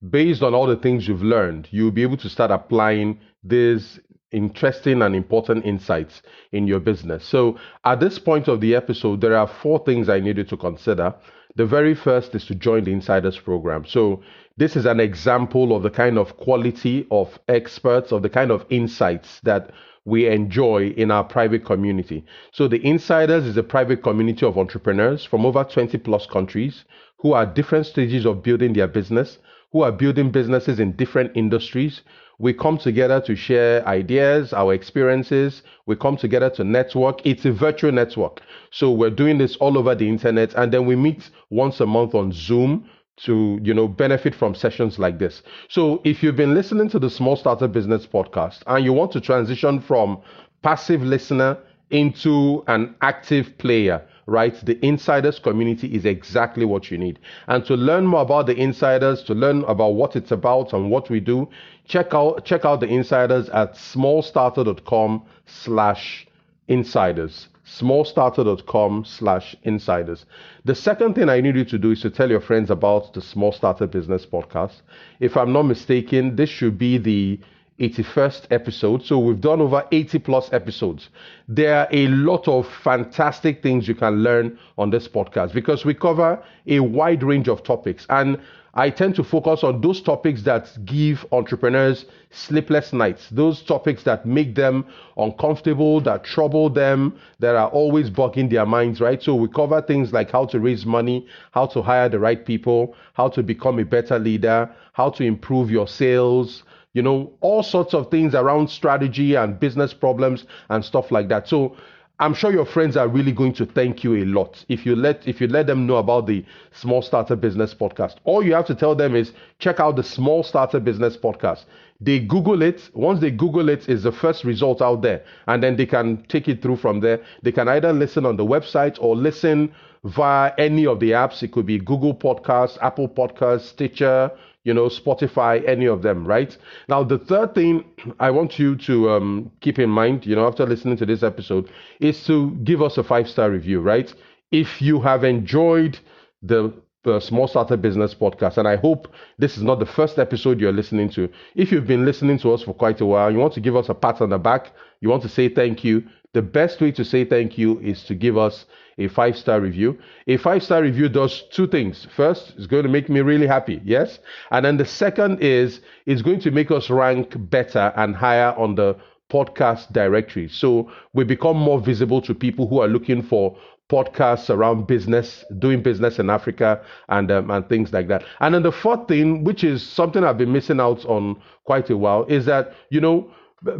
based on all the things you've learned, you'll be able to start applying these interesting and important insights in your business. So, at this point of the episode, there are four things I needed to consider. The very first is to join the Insiders Program. So, this is an example of the kind of quality of experts, of the kind of insights that we enjoy in our private community. So, the Insiders is a private community of entrepreneurs from over 20 plus countries who are different stages of building their business, who are building businesses in different industries. We come together to share ideas, our experiences. We come together to network. It's a virtual network. So, we're doing this all over the internet, and then we meet once a month on Zoom to you know benefit from sessions like this. So if you've been listening to the Smallstarter business podcast and you want to transition from passive listener into an active player right the insiders community is exactly what you need. And to learn more about the insiders to learn about what it's about and what we do check out check out the insiders at smallstarter.com slash insiders smallstarter.com slash insiders. The second thing i need you to do is to tell your friends about the Smallstarter business podcast. If i'm not mistaken this should be the 81st episode. So we've done over 80 plus episodes. There are a lot of fantastic things you can learn on this podcast because we cover a wide range of topics. And I tend to focus on those topics that give entrepreneurs sleepless nights, those topics that make them uncomfortable, that trouble them, that are always bugging their minds, right? So we cover things like how to raise money, how to hire the right people, how to become a better leader, how to improve your sales, you know, all sorts of things around strategy and business problems and stuff like that. So I'm sure your friends are really going to thank you a lot if you let if you let them know about the Smallstarter Business Podcast. All you have to tell them is check out the Smallstarter Business Podcast. They Google it. Once they Google it, is the first result out there, and then they can take it through from there. They can either listen on the website or listen via any of the apps. It could be Google Podcasts, Apple Podcasts, Stitcher, you know, Spotify, any of them, right? Now, the third thing I want you to um, keep in mind, you know, after listening to this episode, is to give us a five star review, right? If you have enjoyed the Smallstarter Business Podcast, and I hope this is not the first episode you're listening to. If you've been listening to us for quite a while, you want to give us a pat on the back, you want to say thank you, the best way to say thank you is to give us a five star review. A five star review does two things. First, it's going to make me really happy, yes? And then the second is it's going to make us rank better and higher on the podcast directory. So we become more visible to people who are looking for podcasts around business, doing business in Africa, and um, and things like that. And then the fourth thing, which is something I've been missing out on quite a while, is that you know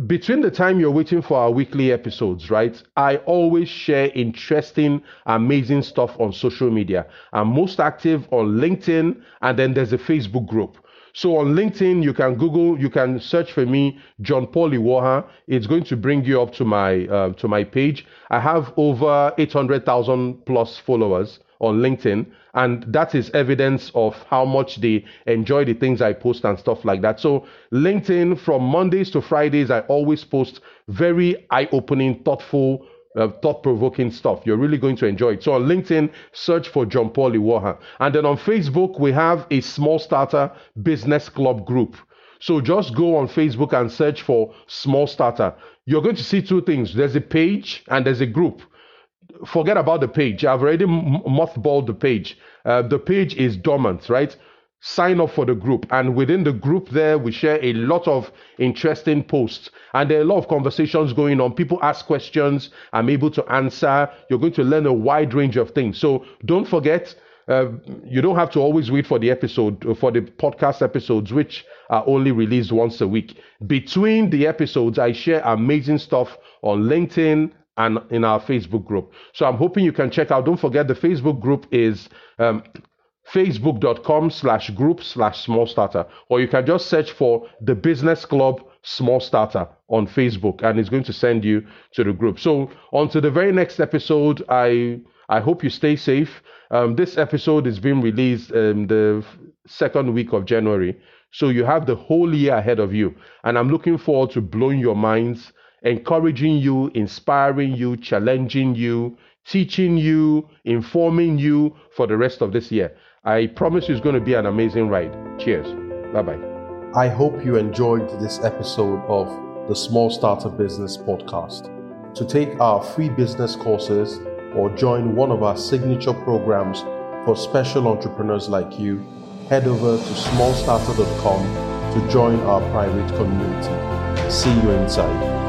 between the time you're waiting for our weekly episodes, right? I always share interesting, amazing stuff on social media. I'm most active on LinkedIn, and then there's a Facebook group. So on LinkedIn, you can Google, you can search for me, John Paul Iwuoha. It's going to bring you up to my uh, to my page. I have over 800,000 plus followers on LinkedIn. And that is evidence of how much they enjoy the things I post and stuff like that. So, LinkedIn from Mondays to Fridays, I always post very eye opening, thoughtful, uh, thought provoking stuff. You're really going to enjoy it. So, on LinkedIn, search for John Paul Iwuoha. And then on Facebook, we have a Smallstarter business club group. So just go on Facebook and search for Smallstarter. You're going to see two things there's a page and there's a group forget about the page. I've already mothballed the page. Uh, the page is dormant, right? Sign up for the group. And within the group, there, we share a lot of interesting posts. And there are a lot of conversations going on. People ask questions. I'm able to answer. You're going to learn a wide range of things. So don't forget, uh, you don't have to always wait for the episode, uh, for the podcast episodes, which are only released once a week. Between the episodes, I share amazing stuff on LinkedIn, and in our Facebook group. So I'm hoping you can check out. Don't forget the Facebook group is um, facebook.com slash group slash smallstarter, or you can just search for the business club Smallstarter on Facebook and it's going to send you to the group. So on to the very next episode. I I hope you stay safe. Um, this episode is being released um, the second week of January. So you have the whole year ahead of you. And I'm looking forward to blowing your minds encouraging you, inspiring you, challenging you, teaching you, informing you for the rest of this year. I promise it's going to be an amazing ride. Cheers. Bye bye. I hope you enjoyed this episode of the Smallstarter Business Podcast. To take our free business courses or join one of our signature programs for special entrepreneurs like you, head over to smallstarter.com to join our private community. See you inside.